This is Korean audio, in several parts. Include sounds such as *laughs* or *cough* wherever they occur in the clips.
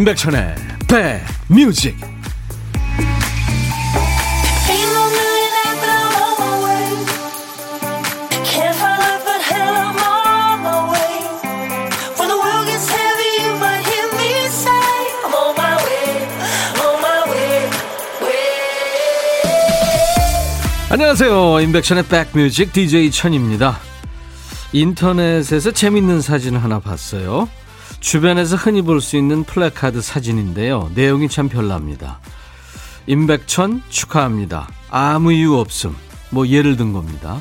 임백천의 백뮤직. 안녕하세요. 임백천의 백뮤직. DJ 천입니다. 인터넷에서 재밌는 사진 하나 봤어요 주변에서 흔히 볼 수 있는 플래카드 사진인데요. 내용이 참 별납니다. 임백천 축하합니다. 아무 이유 없음. 뭐 예를 든 겁니다.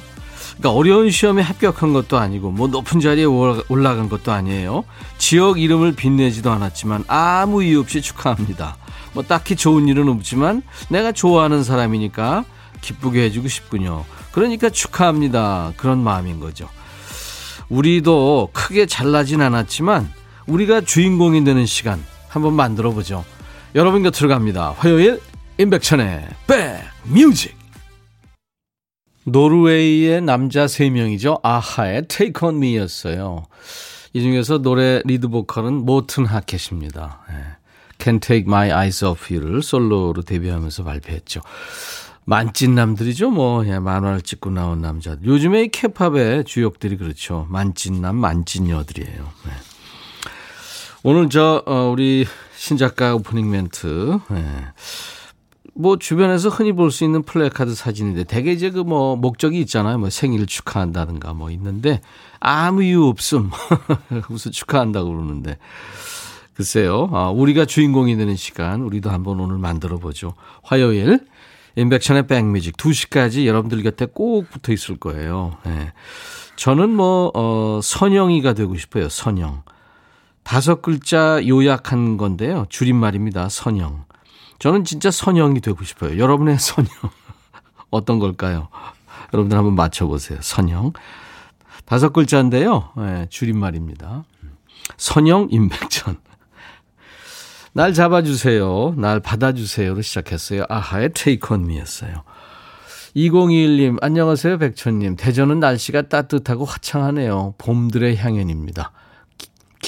그러니까 어려운 시험에 합격한 것도 아니고 뭐 높은 자리에 올라간 것도 아니에요. 지역 이름을 빛내지도 않았지만 아무 이유 없이 축하합니다. 뭐 딱히 좋은 일은 없지만 내가 좋아하는 사람이니까 기쁘게 해주고 싶군요. 그러니까 축하합니다. 그런 마음인 거죠. 우리도 크게 잘나진 않았지만 우리가 주인공이 되는 시간 한번 만들어 보죠. 여러분 곁으로 갑니다. 화요일 임백천의 백뮤직 노르웨이의 남자 3명이죠. 아하의 Take On Me였어요. 이 중에서 노래 리드 보컬은 모튼 하켓입니다. 네. Can't Take My Eyes Off You를 솔로로 데뷔하면서 발표했죠. 만찢남들이죠. 뭐 예, 만화를 찢고 나온 남자들. 요즘에 이 케팝의 주역들이 그렇죠. 만찢남, 만찢녀들이에요. 네. 오늘 저 어, 우리 신작가 오프닝 멘트. 네. 뭐 주변에서 흔히 볼 수 있는 플래카드 사진인데 대개 이제 그 뭐 목적이 있잖아요. 뭐 생일 축하한다든가 뭐 있는데 아무 이유 없음. *laughs* 무슨 축하한다고 그러는데. 글쎄요. 아, 우리가 주인공이 되는 시간 우리도 한번 오늘 만들어 보죠. 화요일 임백천의 백뮤직 2시까지 여러분들 곁에 꼭 붙어 있을 거예요. 네. 저는 뭐 어, 선영이가 되고 싶어요. 선영. 다섯 글자 요약한 건데요. 줄임말입니다. 선영. 저는 진짜 선영이 되고 싶어요. 여러분의 *laughs* 선영. 어떤 걸까요? 여러분들 한번 맞춰보세요. 선영. 다섯 글자인데요. 네, 줄임말입니다. 선영 임백천. 날 잡아주세요. 날 받아주세요로 시작했어요. 아하의 테이크 온 미였어요. 2021님, 안녕하세요, 백천님. 대전은 날씨가 따뜻하고 화창하네요. 봄들의 향연입니다.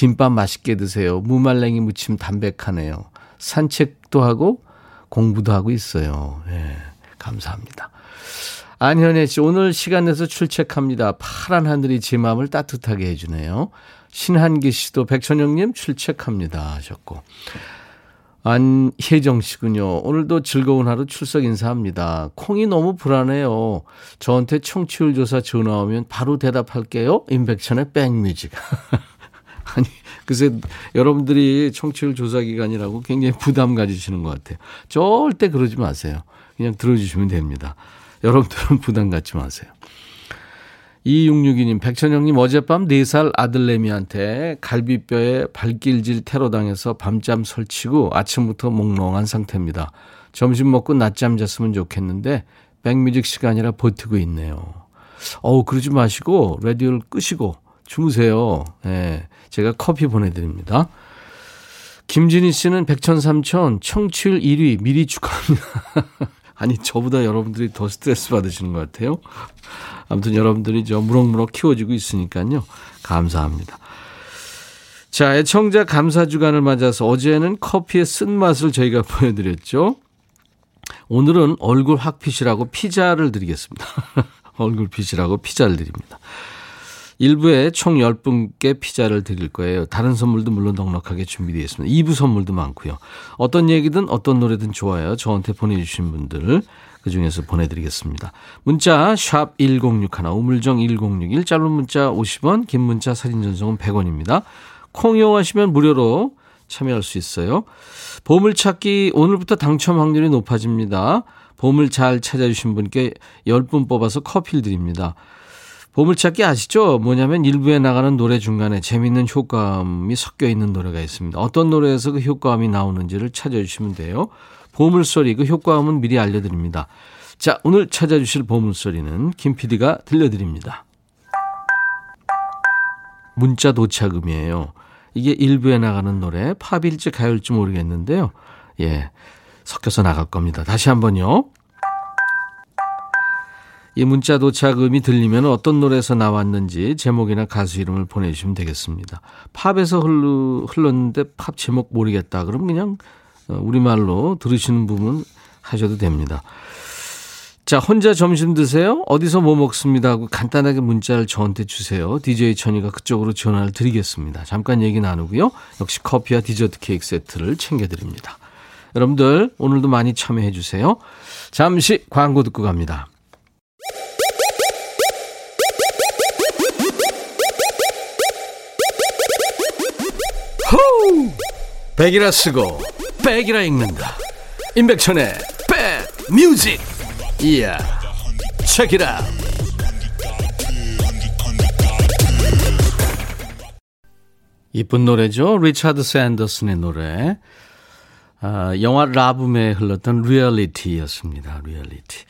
김밥 맛있게 드세요. 무말랭이 무침 담백하네요. 산책도 하고 공부도 하고 있어요. 예, 감사합니다. 안현애 씨, 오늘 시간 내서 출첵합니다. 파란 하늘이 제 마음을 따뜻하게 해주네요. 신한기 씨도 백천영님 출첵합니다 하셨고. 안혜정 씨군요. 오늘도 즐거운 하루 출석 인사합니다. 콩이 너무 불안해요. 저한테 청취율 조사 전화 오면 바로 대답할게요. 임백천의 백뮤직. *laughs* *laughs* 아니, 글쎄, 여러분들이 청취율 조사 기간이라고 굉장히 부담 가지시는 것 같아요. 절대 그러지 마세요. 그냥 들어주시면 됩니다. 여러분들은 *laughs* 부담 갖지 마세요. 2662님, 백천영님 어젯밤 4살 아들내미한테 갈비뼈에 발길질 테러 당해서 밤잠 설치고 아침부터 몽롱한 상태입니다. 점심 먹고 낮잠 잤으면 좋겠는데 백뮤직 시간이라 버티고 있네요. 어우, 그러지 마시고 라디오를 끄시고 주무세요. 예. 네, 제가 커피 보내드립니다. 김진희 씨는 백천삼천 청취율 1위 미리 축하합니다. *laughs* 아니 저보다 여러분들이 더 스트레스 받으시는 것 같아요. 아무튼 여러분들이 저 무럭무럭 키워지고 있으니까요. 감사합니다. 자, 애청자 감사 주간을 맞아서 어제는 커피의 쓴맛을 저희가 *laughs* 보여드렸죠. 오늘은 얼굴 확핏이라고 피자를 드리겠습니다. *laughs* 얼굴 핏이라고 피자를 드립니다. 1부에 총 10분께 피자를 드릴 거예요. 다른 선물도 물론 넉넉하게 준비되어 있습니다. 2부 선물도 많고요. 어떤 얘기든 어떤 노래든 좋아요. 저한테 보내주신 분들 그중에서 보내드리겠습니다. 문자 샵 1061, 우물정 1061, 짧은 문자 50원, 긴 문자 사진 전송은 100원입니다. 콩 이용하시면 무료로 참여할 수 있어요. 보물찾기 오늘부터 당첨 확률이 높아집니다. 보물 잘 찾아주신 분께 10분 뽑아서 커피를 드립니다. 보물찾기 아시죠? 뭐냐면 일부에 나가는 노래 중간에 재밌는 효과음이 섞여 있는 노래가 있습니다. 어떤 노래에서 그 효과음이 나오는지를 찾아주시면 돼요. 보물소리 그 효과음은 미리 알려드립니다. 자, 오늘 찾아주실 보물소리는 김 PD가 들려드립니다. 문자 도착음이에요. 이게 일부에 나가는 노래 팝일지 가요일지 모르겠는데요. 예, 섞여서 나갈 겁니다. 다시 한번요. 이 문자 도착음이 들리면 어떤 노래에서 나왔는지 제목이나 가수 이름을 보내주시면 되겠습니다. 팝에서 흘러, 흘렀는데 팝 제목 모르겠다. 그럼 그냥 어, 우리말로 들으시는 부분 하셔도 됩니다. 자, 혼자 점심 드세요? 어디서 뭐 먹습니다 하고 간단하게 문자를 저한테 주세요. DJ 천이가 그쪽으로 전화를 드리겠습니다. 잠깐 얘기 나누고요. 역시 커피와 디저트 케이크 세트를 챙겨드립니다. 여러분들 오늘도 많이 참여해 주세요. 잠시 광고 듣고 갑니다. 백이라 쓰고 백이라 읽는다. 임백천의 백 뮤직. 이야. 책이라. 이쁜 노래죠. 리차드 샌더슨의 노래. 아, 영화 라붐에 흘렀던 리얼리티였습니다. 리얼리티.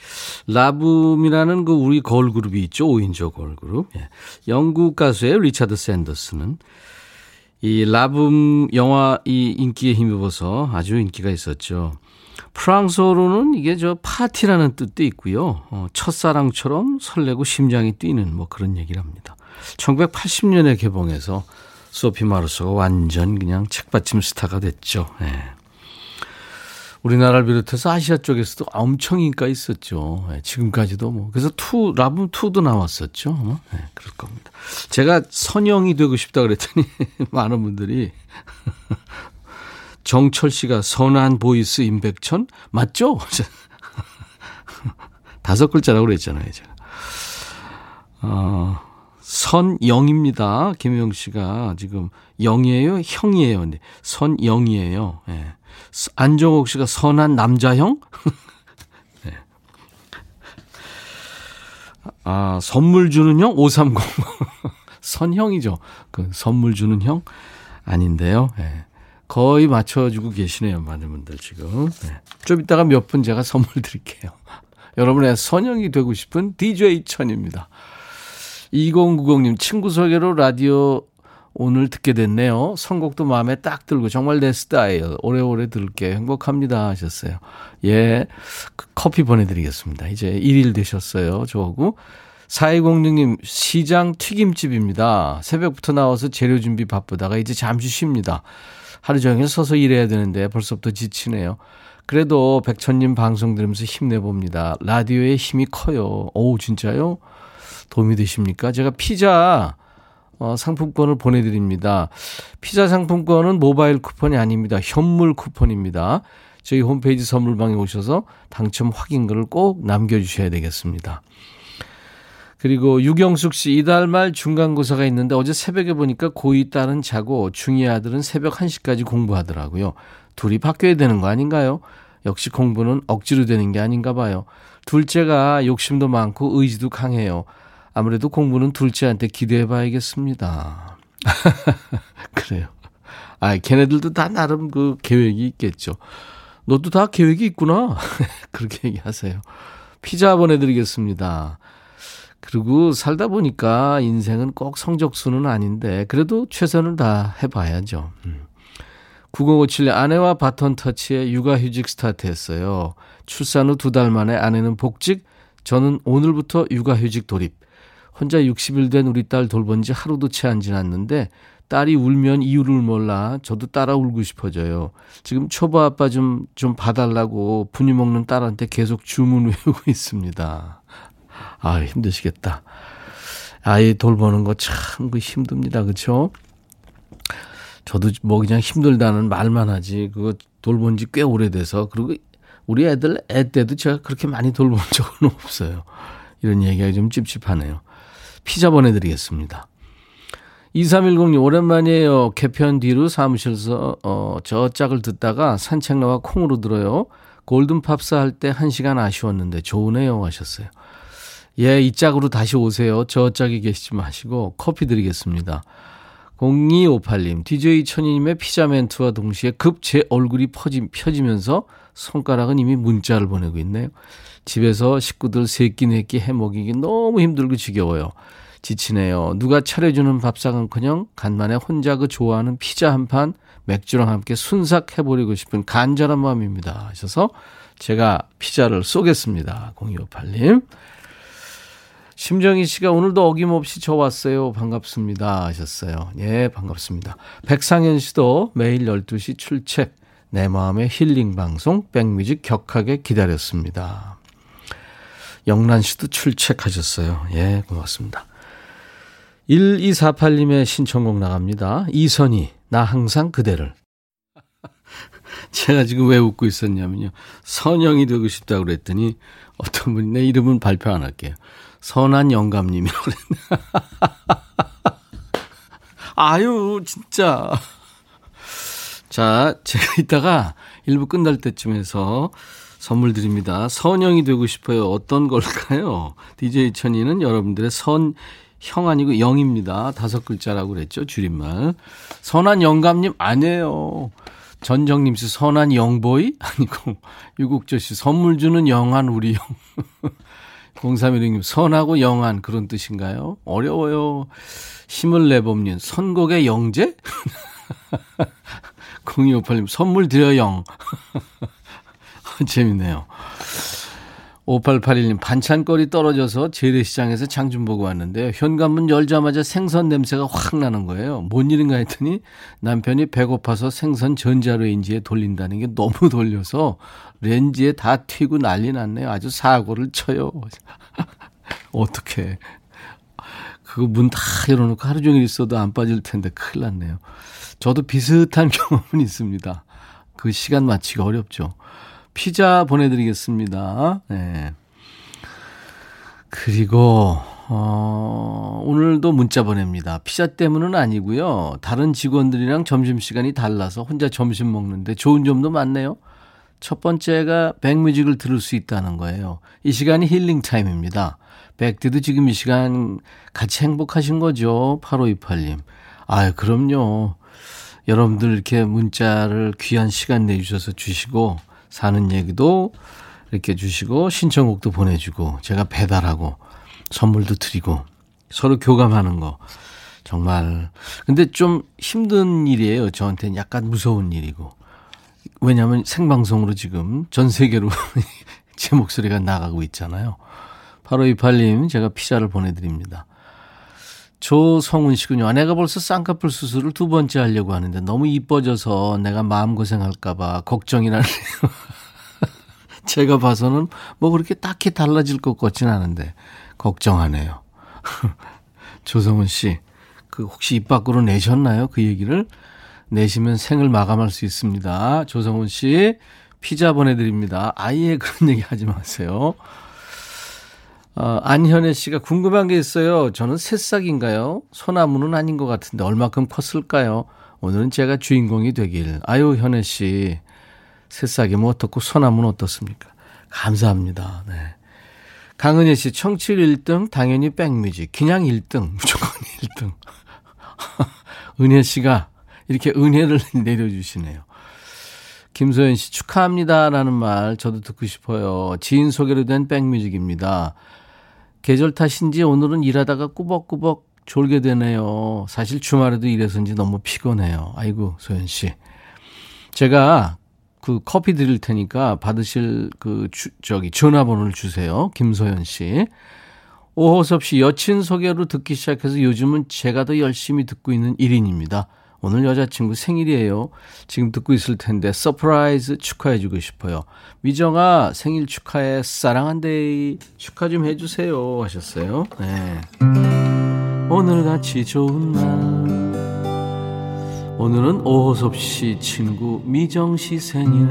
라붐이라는 그 우리 걸그룹이 있죠. 5인조 걸그룹. 예. 영국 가수의 리차드 샌더슨은 이 라붐 영화 이 인기에 힘입어서 아주 인기가 있었죠. 프랑스어로는 이게 저 파티라는 뜻도 있고요. 어, 첫사랑처럼 설레고 심장이 뛰는 뭐 그런 얘기를 합니다. 1980년에 개봉해서 소피 마르소가 완전 그냥 책받침 스타가 됐죠. 네. 우리나라를 비롯해서 아시아 쪽에서도 엄청 인기가 있었죠. 네, 지금까지도 뭐. 그래서 two, 라붐 2도 나왔었죠. 어? 네, 그럴 겁니다. 제가 선영이 되고 싶다 그랬더니 *laughs* 많은 분들이 *laughs* 정철 씨가 선한 보이스 임백천 맞죠? *laughs* 다섯 글자라고 그랬잖아요, 제가. 어, 선영입니다. 김영 씨가 지금 영이에요, 형이에요. 네. 선영이에요. 예. 네. 안정옥 씨가 선한 남자형? *laughs* 네. 아, 선물 주는 형? 530. *laughs* 선형이죠. 그 선물 주는 형? 아닌데요. 네. 거의 맞춰주고 계시네요. 많은 분들 지금. 네. 좀 이따가 몇 분 제가 선물 드릴게요. *laughs* 여러분의 선형이 되고 싶은 DJ 천입니다. 2090님, 친구 소개로 라디오 오늘 듣게 됐네요. 선곡도 마음에 딱 들고 정말 내 스타일. 오래오래 들을게 행복합니다 하셨어요. 예. 그 커피 보내드리겠습니다. 이제 1일 되셨어요. 저하고. 4206님, 시장 튀김집입니다. 새벽부터 나와서 재료 준비 바쁘다가 이제 잠시 쉽니다. 하루 종일 서서 일해야 되는데 벌써부터 지치네요. 그래도 백천님 방송 들으면서 힘내봅니다. 라디오의 힘이 커요. 오, 진짜요? 도움이 되십니까? 제가 피자 어, 상품권을 보내드립니다. 피자 상품권은 모바일 쿠폰이 아닙니다. 현물 쿠폰입니다. 저희 홈페이지 선물방에 오셔서 당첨 확인글을 꼭 남겨주셔야 되겠습니다. 그리고 유경숙 씨, 이달 말 중간고사가 있는데 어제 새벽에 보니까 고2 딸은 자고 중2 아들은 새벽 1시까지 공부하더라고요. 둘이 바뀌어야 되는 거 아닌가요? 역시 공부는 억지로 되는 게 아닌가 봐요. 둘째가 욕심도 많고 의지도 강해요. 아무래도 공부는 둘째한테 기대해 봐야겠습니다. *laughs* 그래요. 아, 걔네들도 다 나름 그 계획이 있겠죠. 너도 다 계획이 있구나. *laughs* 그렇게 얘기하세요. 피자 보내드리겠습니다. 그리고 살다 보니까 인생은 꼭 성적수는 아닌데, 그래도 최선을 다 해봐야죠. 음. 9057년 아내와 바톤 터치에 육아휴직 스타트했어요. 출산 후 두 달 만에 아내는 복직, 저는 오늘부터 육아휴직 돌입. 혼자 60일 된 우리 딸 돌본 지 하루도 채 안 지났는데 딸이 울면 이유를 몰라 저도 따라 울고 싶어져요. 지금 초보 아빠 좀, 좀 봐달라고 분유 먹는 딸한테 계속 주문 외우고 있습니다. 아, 힘드시겠다. 아이 돌보는 거 참 그 힘듭니다. 그쵸? 저도 뭐 그냥 힘들다는 말만 하지. 그거 돌본 지 꽤 오래돼서. 그리고 우리 애들 애 때도 제가 그렇게 많이 돌본 적은 없어요. 이런 얘기가 좀 찝찝하네요. 피자 보내드리겠습니다. 2310님, 오랜만이에요. 개편 뒤로 사무실에서, 어, 저 짝을 듣다가 산책 나와 콩으로 들어요. 골든팝스 할 때 한 시간 아쉬웠는데 좋으네요. 하셨어요. 예, 이 짝으로 다시 오세요. 저 짝이 계시지 마시고 커피 드리겠습니다. 0258님, DJ 천희님의 피자 멘트와 동시에 급 제 얼굴이 퍼지, 펴지면서 손가락은 이미 문자를 보내고 있네요. 집에서 식구들 세끼 네끼 해먹이기 너무 힘들고 지겨워요. 지치네요. 누가 차려주는 밥상은커녕 간만에 혼자 그 좋아하는 피자 한 판 맥주랑 함께 순삭 해버리고 싶은 간절한 마음입니다. 하셔서 제가 피자를 쏘겠습니다. 0258님. 심정희 씨가 오늘도 어김없이 저 왔어요. 반갑습니다. 하셨어요. 예, 반갑습니다. 백상현 씨도 매일 12시 출첵. 내 마음의 힐링 방송 백뮤직 격하게 기다렸습니다. 영란 씨도 출첵하셨어요. 예, 고맙습니다. 1248님의 신청곡 나갑니다. 이선희, 나 항상 그대를. *laughs* 제가 지금 왜 웃고 있었냐면요. 선영이 되고 싶다고 그랬더니 어떤 분이 내 이름은 발표 안 할게요. 선한 영감님이라고 그랬네. *laughs* 아유, 진짜. 자, 제가 이따가 1부 끝날 때쯤 해서 선물 드립니다. 선영이 되고 싶어요. 어떤 걸까요? DJ 천이는 여러분들의 선, 형 아니고 영입니다. 다섯 글자라고 그랬죠. 줄임말. 선한 영감님 아니에요. 전정님 씨 선한 영보이? 아니고 유국조 씨 선물 주는 영한 우리 형. *laughs* 0316님 선하고 영한 그런 뜻인가요? 어려워요. 힘을 내봅님 선곡의 영재? *laughs* 0258님 선물 드려 영. *laughs* 재밌네요. 5881님 반찬거리 떨어져서 재래시장에서 장좀 보고 왔는데 현관문 열자마자 생선 냄새가 확 나는 거예요. 뭔 일인가 했더니 남편이 배고파서 생선 전자레인지에 돌린다는 게 너무 돌려서 렌지에 다 튀고 난리 났네요. 아주 사고를 쳐요. *laughs* 어떻게 그거 문 다 열어놓고 하루 종일 있어도 안 빠질 텐데 큰일 났네요. 저도 비슷한 *laughs* 경험은 있습니다. 그 시간 맞추기가 어렵죠. 피자 보내드리겠습니다. 네. 그리고, 어, 오늘도 문자 보냅니다. 피자 때문은 아니고요. 다른 직원들이랑 점심시간이 달라서 혼자 점심 먹는데 좋은 점도 많네요. 첫 번째가 백뮤직을 들을 수 있다는 거예요. 이 시간이 힐링 타임입니다. 백디도 지금 이 시간 같이 행복하신 거죠? 8528님. 아유, 그럼요. 여러분들 이렇게 문자를 귀한 시간 내주셔서 주시고, 사는 얘기도 이렇게 주시고 신청곡도 보내주고 제가 배달하고 선물도 드리고 서로 교감하는 거 정말 근데 좀 힘든 일이에요. 저한테는 약간 무서운 일이고 왜냐하면 생방송으로 지금 전 세계로 *laughs* 제 목소리가 나가고 있잖아요. 8528님 제가 피자를 보내드립니다. 조성훈 씨군요. 아내가 벌써 쌍꺼풀 수술을 두 번째 하려고 하는데 너무 이뻐져서 내가 마음고생할까봐 걱정이 나네요. *laughs* 제가 봐서는 뭐 그렇게 딱히 달라질 것 같진 않은데 걱정하네요. *laughs* 조성훈 씨, 그 혹시 입 밖으로 내셨나요? 그 얘기를 내시면 생을 마감할 수 있습니다. 조성훈 씨, 피자 보내드립니다. 아예 그런 *laughs* 얘기 하지 마세요. 어, 안현애 씨가 궁금한 게 있어요. 저는 새싹인가요? 소나무는 아닌 것 같은데 얼마큼 컸을까요? 오늘은 제가 주인공이 되길. 아유, 현애 씨. 새싹이면 뭐 어떻고 소나무는 어떻습니까? 감사합니다. 네. 강은혜 씨, 청취율 1등, 당연히 백뮤직. 그냥 1등, 무조건 1등. *laughs* 은혜 씨가 이렇게 은혜를 *laughs* 내려주시네요. 김소연 씨, 축하합니다. 라는 말 저도 듣고 싶어요. 지인 소개로 된 백뮤직입니다. 계절 탓인지 오늘은 일하다가 꾸벅꾸벅 졸게 되네요. 사실 주말에도 일해서인지 너무 피곤해요. 아이고, 소연 씨. 제가 그 커피 드릴 테니까 받으실 그 주, 저기 전화번호를 주세요. 김소연 씨. 오호섭 씨 여친 소개로 듣기 시작해서 요즘은 제가 더 열심히 듣고 있는 1인입니다. 오늘 여자친구 생일이에요. 지금 듣고 있을 텐데 surprise 축하해주고 싶어요. 미정아 생일 축하해 사랑한데 축하 좀 해주세요 하셨어요. 네. 오늘같이 좋은 날 오늘은 오호섭 씨 친구 미정 씨 생일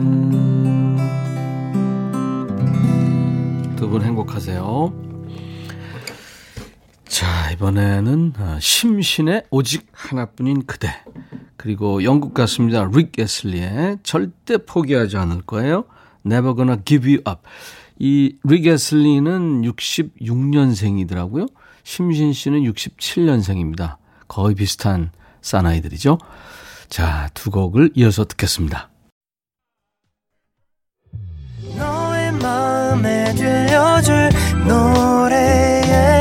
두 분 행복하세요. 자, 이번에는 어, 심신의 오직 하나뿐인 그대. 그리고 영국 가수입니다. 릭 에슬리의 절대 포기하지 않을 거예요. Never gonna give you up. 이릭 에슬리는 66년생이더라고요. 심신 씨는 67년생입니다. 거의 비슷한 사나이들이죠. 자, 두 곡을 이어서 듣겠습니다. 너의 마음에 들려줄 노래에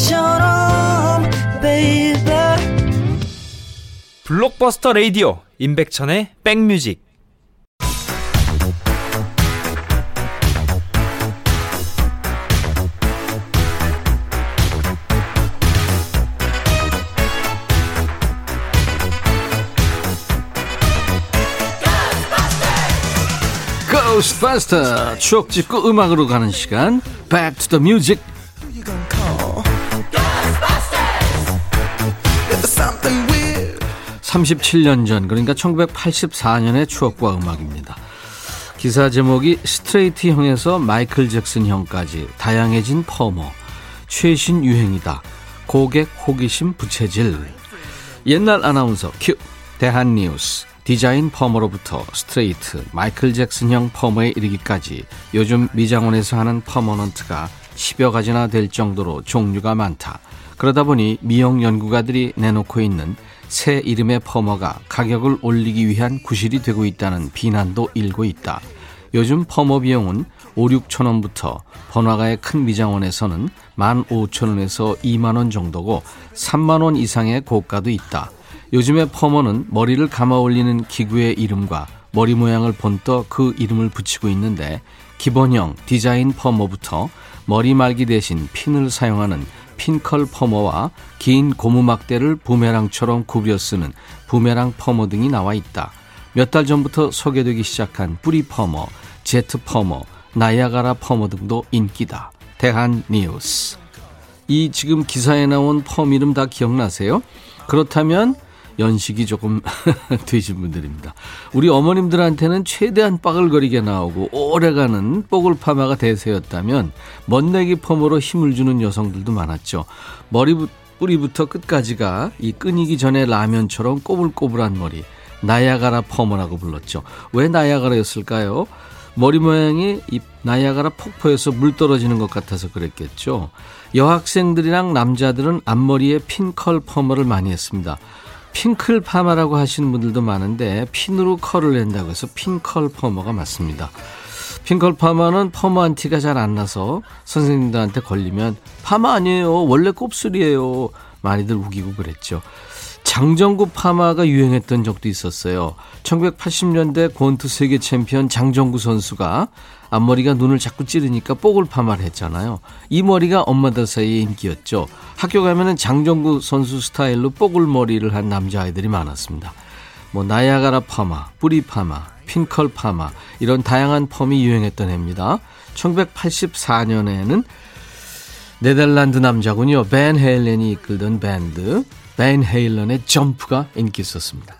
지금처럼 baby. 블록버스터 레이디오 임백천의 백뮤직. Ghostbusters. 추억 짚고 음악으로 가는 시간. Back to the Music 37년 전 그러니까 1984년의 추억과 음악입니다. 기사 제목이 스트레이트 형에서 마이클 잭슨 형까지 다양해진 퍼머 최신 유행이다. 고객 호기심 부채질 옛날 아나운서 큐 대한 뉴스 디자인 퍼머로부터 스트레이트 마이클 잭슨 형 퍼머에 이르기까지 요즘 미장원에서 하는 퍼머넌트가 10여 가지나 될 정도로 종류가 많다. 그러다 보니 미용 연구가들이 내놓고 있는 새 이름의 퍼머가 가격을 올리기 위한 구실이 되고 있다는 비난도 일고 있다. 요즘 퍼머 비용은 5, 6천 원부터 번화가의 큰 미장원에서는 1만 5천 원에서 2만 원 정도고 3만 원 이상의 고가도 있다. 요즘의 퍼머는 머리를 감아 올리는 기구의 이름과 머리 모양을 본떠 그 이름을 붙이고 있는데 기본형 디자인 퍼머부터 머리 말기 대신 핀을 사용하는 핀컬 퍼머와 긴 고무 막대를 부메랑처럼 구부려 쓰는 부메랑 퍼머 등이 나와 있다. 몇 달 전부터 소개되기 시작한 뿌리 퍼머, 제트 퍼머, 나이아가라 퍼머 등도 인기다. 대한 뉴스. 이 지금 기사에 나온 펌 이름 다 기억나세요? 그렇다면 연식이 조금 *laughs* 되신 분들입니다. 우리 어머님들한테는 최대한 빠글거리게 나오고 오래가는 뽀글 파마가 대세였다면 멋내기 펌으로 힘을 주는 여성들도 많았죠. 머리 뿌리부터 끝까지가 이 끊이기 전에 라면처럼 꼬불꼬불한 머리 나야가라 펌머라고 불렀죠. 왜 나야가라였을까요? 머리 모양이 이 나야가라 폭포에서 물 떨어지는 것 같아서 그랬겠죠. 여학생들이랑 남자들은 앞머리에 핀컬 펌머를 많이 했습니다. 핑클 파마라고 하시는 분들도 많은데 핀으로 컬을 낸다고 해서 핀컬 퍼머가 맞습니다. 핑컬 파마는 퍼머한 티가 잘 안 나서 선생님들한테 걸리면 파마 아니에요. 원래 곱슬이에요. 많이들 우기고 그랬죠. 장정구 파마가 유행했던 적도 있었어요. 1980년대 권투 세계 챔피언 장정구 선수가 앞머리가 눈을 자꾸 찌르니까 뽀글 파마를 했잖아요. 이 머리가 엄마들 사이에 인기였죠. 학교 가면은 장정구 선수 스타일로 뽀글 머리를 한 남자아이들이 많았습니다. 뭐 나야가라 파마, 뿌리 파마, 핑컬 파마 이런 다양한 펌이 유행했던 해입니다. 1984년에는 네덜란드 남자군요. 밴 헤일런이 이끌던 밴드 벤 헤일런의 점프가 인기 있었습니다.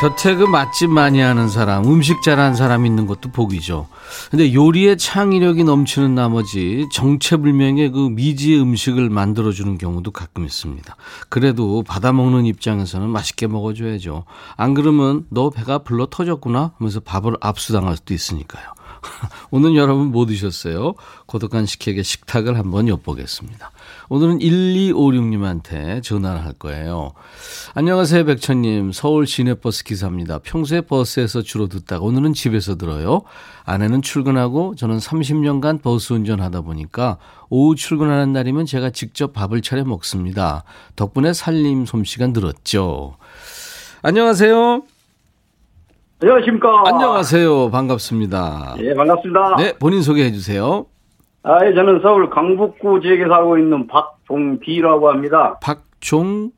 곁에 그 맛집 많이 하는 사람, 음식 잘하는 사람 있는 것도 복이죠. 근데 요리에 창의력이 넘치는 나머지 정체불명의 그 미지의 음식을 만들어주는 경우도 가끔 있습니다. 그래도 받아먹는 입장에서는 맛있게 먹어줘야죠. 안 그러면 너 배가 불러 터졌구나 하면서 밥을 압수당할 수도 있으니까요. *laughs* 오늘 여러분 뭐 드셨어요? 고독한 식객의 식탁을 한번 엿보겠습니다. 오늘은 1256님한테 전화를 할 거예요. 안녕하세요, 백천님. 서울 시내버스 기사입니다. 평소에 버스에서 주로 듣다가 오늘은 집에서 들어요. 아내는 출근하고 저는 30년간 버스 운전하다 보니까 오후 출근하는 날이면 제가 직접 밥을 차려 먹습니다. 덕분에 살림 솜씨가 늘었죠. 안녕하세요. 안녕하십니까. 안녕하세요. 반갑습니다. 예, 반갑습니다. 네, 본인 소개해 주세요. 아, 예, 저는 서울 강북구 지역에 살고 있는 박종비라고 합니다. 박종귀.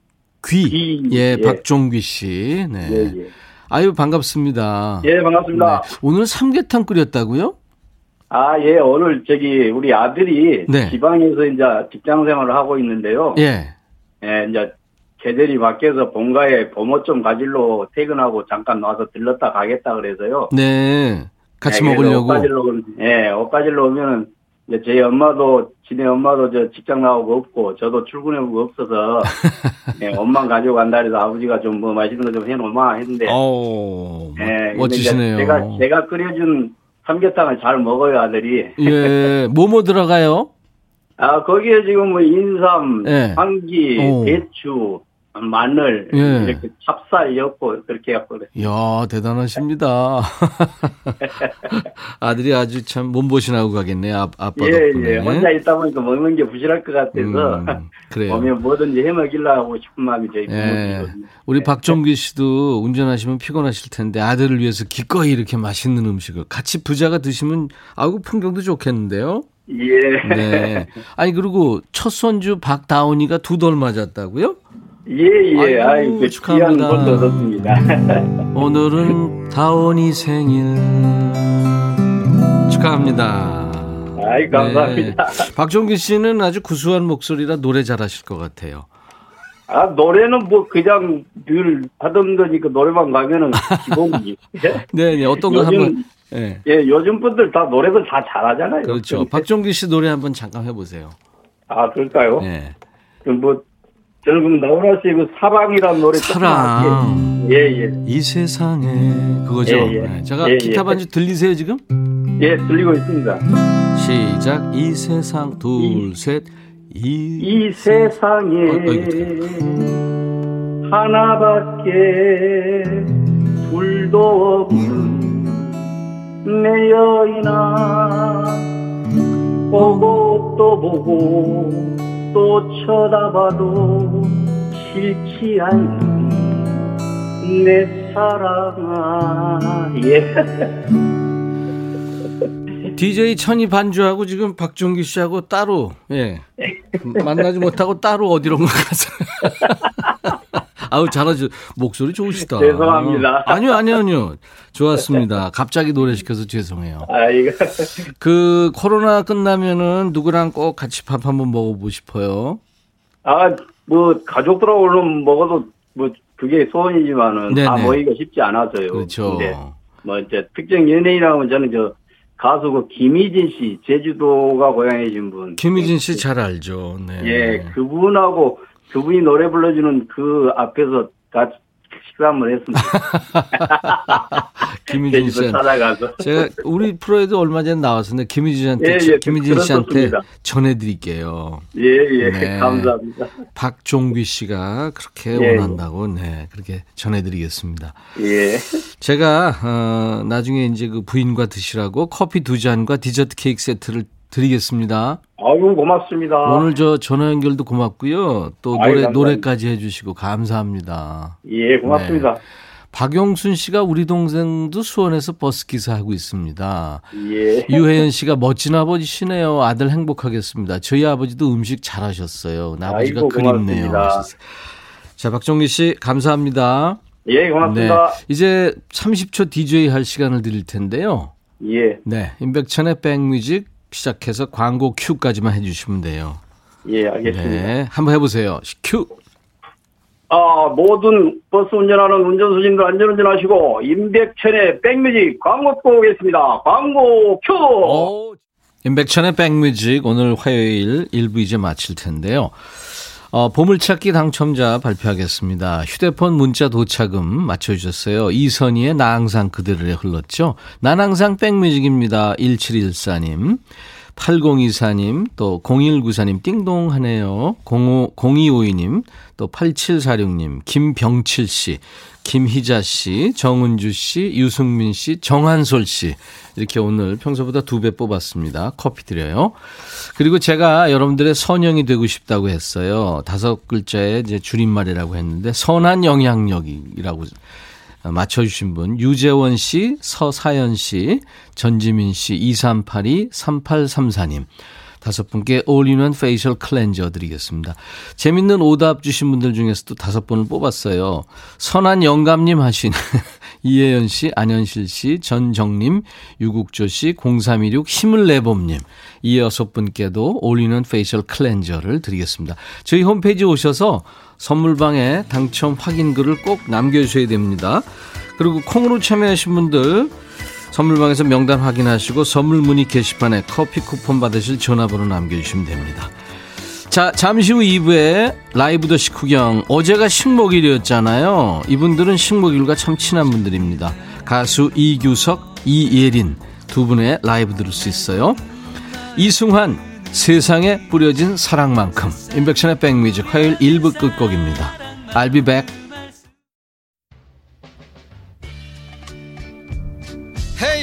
귀. 예, 예. 박종귀 씨. 네. 예, 예. 아유, 반갑습니다. 예, 반갑습니다. 네. 오늘 삼계탕 끓였다고요? 아, 예, 오늘 저기 우리 아들이 네. 지방에서 이제 직장 생활을 하고 있는데요. 예. 예, 이제 개들이 밖에서 본가에 봄옷 좀 가지러 퇴근하고 잠깐 와서 들렀다 가겠다 그래서요. 네. 같이 예, 그래서 먹으려고. 옷 가지러, 오면- 예, 옷 가지러 오면은 이제 저희 엄마도 지네 엄마도 저 직장 나오고 없고 저도 출근해보고 없어서 *laughs* 예, 옷만 가지고 간다 해서 아버지가 좀 뭐 맛있는 거 좀 해놓으마 했는데 어, 예, 근데 멋지시네요. 제가 제가 끓여준 삼계탕을 잘 먹어요 아들이. 예. *laughs* 뭐뭐 들어가요? 아 거기에 지금 뭐 인삼, 예. 황기, 오. 배추, 마늘 예. 이렇게 찹쌀 엮고 그렇게 해갖고 그래. 이야, 대단하십니다. *laughs* 아들이 아주 참 몸보신하고 가겠네요. 아, 아빠 예, 덕분에. 예. 혼자 있다 보니까 먹는 게 부실할 것 같아서 음, 그래요. 보면 뭐든지 해먹이려 하고 싶은 마음이 저희 예. 우리 박종규 씨도 운전하시면 피곤하실 텐데 아들을 위해서 기꺼이 이렇게 맛있는 음식을 같이 부자가 드시면 아우 풍경도 좋겠는데요. 예. 네. 아니 그리고 첫 손주 박다운이가 두 돌 맞았다고요? 예, 예. 아이고, 축하합니다. 얻었습니다. 오늘은 다운이 생일 축하합니다. 아이, 감사합니다. 네. 박종규 씨는 아주 구수한 목소리라 노래 잘하실 것 같아요. 아, 노래는 뭐 그냥 늘 하던 거니까 노래방 가면은 기본이지. 예? *laughs* 네, 네. 어떤 거 한번 예. 예, 요즘 분들 다 노래들 다 잘하잖아요. 그렇죠. 박종규 씨 노래 한번 잠깐 해 보세요. 아, 그럴까요? 네. 그럼 뭐, 저는 그럼 나훈아 씨의 그 사랑이라는 노래. 사랑 예, 예. 이 세상에 그거죠. 예, 예. 네, 제가 예, 기타 예. 반주 들리세요 지금? 예, 들리고 있습니다. 시작 이 세상 둘셋이 이 세상에 어, 하나밖에 둘도 없는 내 여인아 보고 또 보고 또 쳐다봐도 싫지 않는 내 사랑아. 예. *laughs* DJ 천이 반주하고 지금 박종규 씨하고 따로 예. *laughs* 만나지 못하고 따로 어디론가 가서 *laughs* 아우 잘하죠 목소리 좋으시다. 죄송합니다. 아니요 아니요 아니요 좋았습니다. 갑자기 노래 시켜서 죄송해요. 아 이거 그 코로나 끝나면은 누구랑 꼭 같이 밥 한번 먹어보고 싶어요. 아, 뭐, 가족들하고 물론 먹어도, 뭐, 그게 소원이지만은, 다 네네. 모이기가 쉽지 않아서요. 그렇죠. 뭐, 이제, 특정 연예인이라면 저는 저, 가수 그 김희진 씨, 제주도가 고향이신 분. 김희진 씨 잘 알죠. 네. 예, 그분하고, 그분이 노래 불러주는 그 앞에서 같이 식사 한번 했습니다. *laughs* 김희진 씨. 찾아가서. 제가 우리 프로에도 얼마 전에 나왔었는데 김희진 씨한테 예, 예, 김희진 씨한테. 전해드릴게요. 예, 예, 네. 감사합니다. 박종규 씨가 그렇게 예, 원한다고 네 그렇게 전해드리겠습니다. 예. 제가 어, 나중에 이제 그 부인과 드시라고 커피 두 잔과 디저트 케이크 세트를 드리겠습니다. 아유, 고맙습니다. 오늘 저 전화 연결도 고맙고요. 또 아유, 노래 감사합니다. 노래까지 해주시고 감사합니다. 예, 고맙습니다. 박용순 씨가 우리 동생도 수원에서 버스 기사 하고 있습니다. 예. 유혜연 씨가 멋진 아버지시네요. 아들 행복하겠습니다. 저희 아버지도 음식 잘하셨어요. 아버지가 아이고, 그립네요. 고맙습니다. 자, 박종기 씨 감사합니다. 예, 고맙습니다. 이제 30초 DJ 할 시간을 드릴 텐데요. 예, 네. 임백천의 백뮤직 시작해서 광고 큐까지만 해주시면 돼요. 예, 알겠습니다. 네. 한번 해보세요. 큐. 아, 모든 버스 운전하는 운전수님들 안전운전 하시고, 임백천의 백뮤직 광고 듣고 오겠습니다. 광고 큐! 오. 임백천의 백뮤직 오늘 화요일 1부 이제 마칠 텐데요. 어, 보물찾기 당첨자 발표하겠습니다. 휴대폰 문자 도착음 맞춰주셨어요. 이선희의 나 항상 그대를 흘렀죠. 난 항상 백뮤직입니다. 1714님. 8024님, 또 0194님, 띵동 하네요. 05, 0252님, 또 8746님, 김병칠씨, 김희자 씨, 정은주 씨, 유승민 씨, 정한솔 씨. 이렇게 오늘 평소보다 두 배 뽑았습니다. 커피 드려요. 그리고 제가 여러분들의 선영이 되고 싶다고 했어요. 다섯 글자의 이제 줄임말이라고 했는데, 선한 영향력이라고 맞춰주신 분 유재원 씨, 서사연 씨, 전지민 씨, 2382, 3834님 다섯 분께 all-in-one facial cleanser 드리겠습니다. 재밌는 오답 주신 분들 중에서도 다섯 분을 뽑았어요. 선한 영감님 하신 *laughs* 이혜연 씨, 안현실 씨, 전정님, 유국조 씨, 0316 힘을 내봄님 이 여섯 분께도 all-in-one facial cleanser를 드리겠습니다. 저희 홈페이지 오셔서 선물방에 당첨 확인글을 꼭 남겨주셔야 됩니다. 그리고 콩으로 참여하신 분들 선물방에서 명단 확인하시고 선물 문의 게시판에 커피 쿠폰 받으실 전화번호 남겨주시면 됩니다. 자, 잠시 후 2부에 라이브 더 식후경. 어제가 식목일이었잖아요. 이분들은 식목일과 참 친한 분들입니다. 가수 이규석, 이예린 두 분의 라이브 들을 수 있어요. 이승환, 세상에 뿌려진 사랑만큼. 인백션의 백뮤직 화요일 1부 끝곡입니다. I'll be back.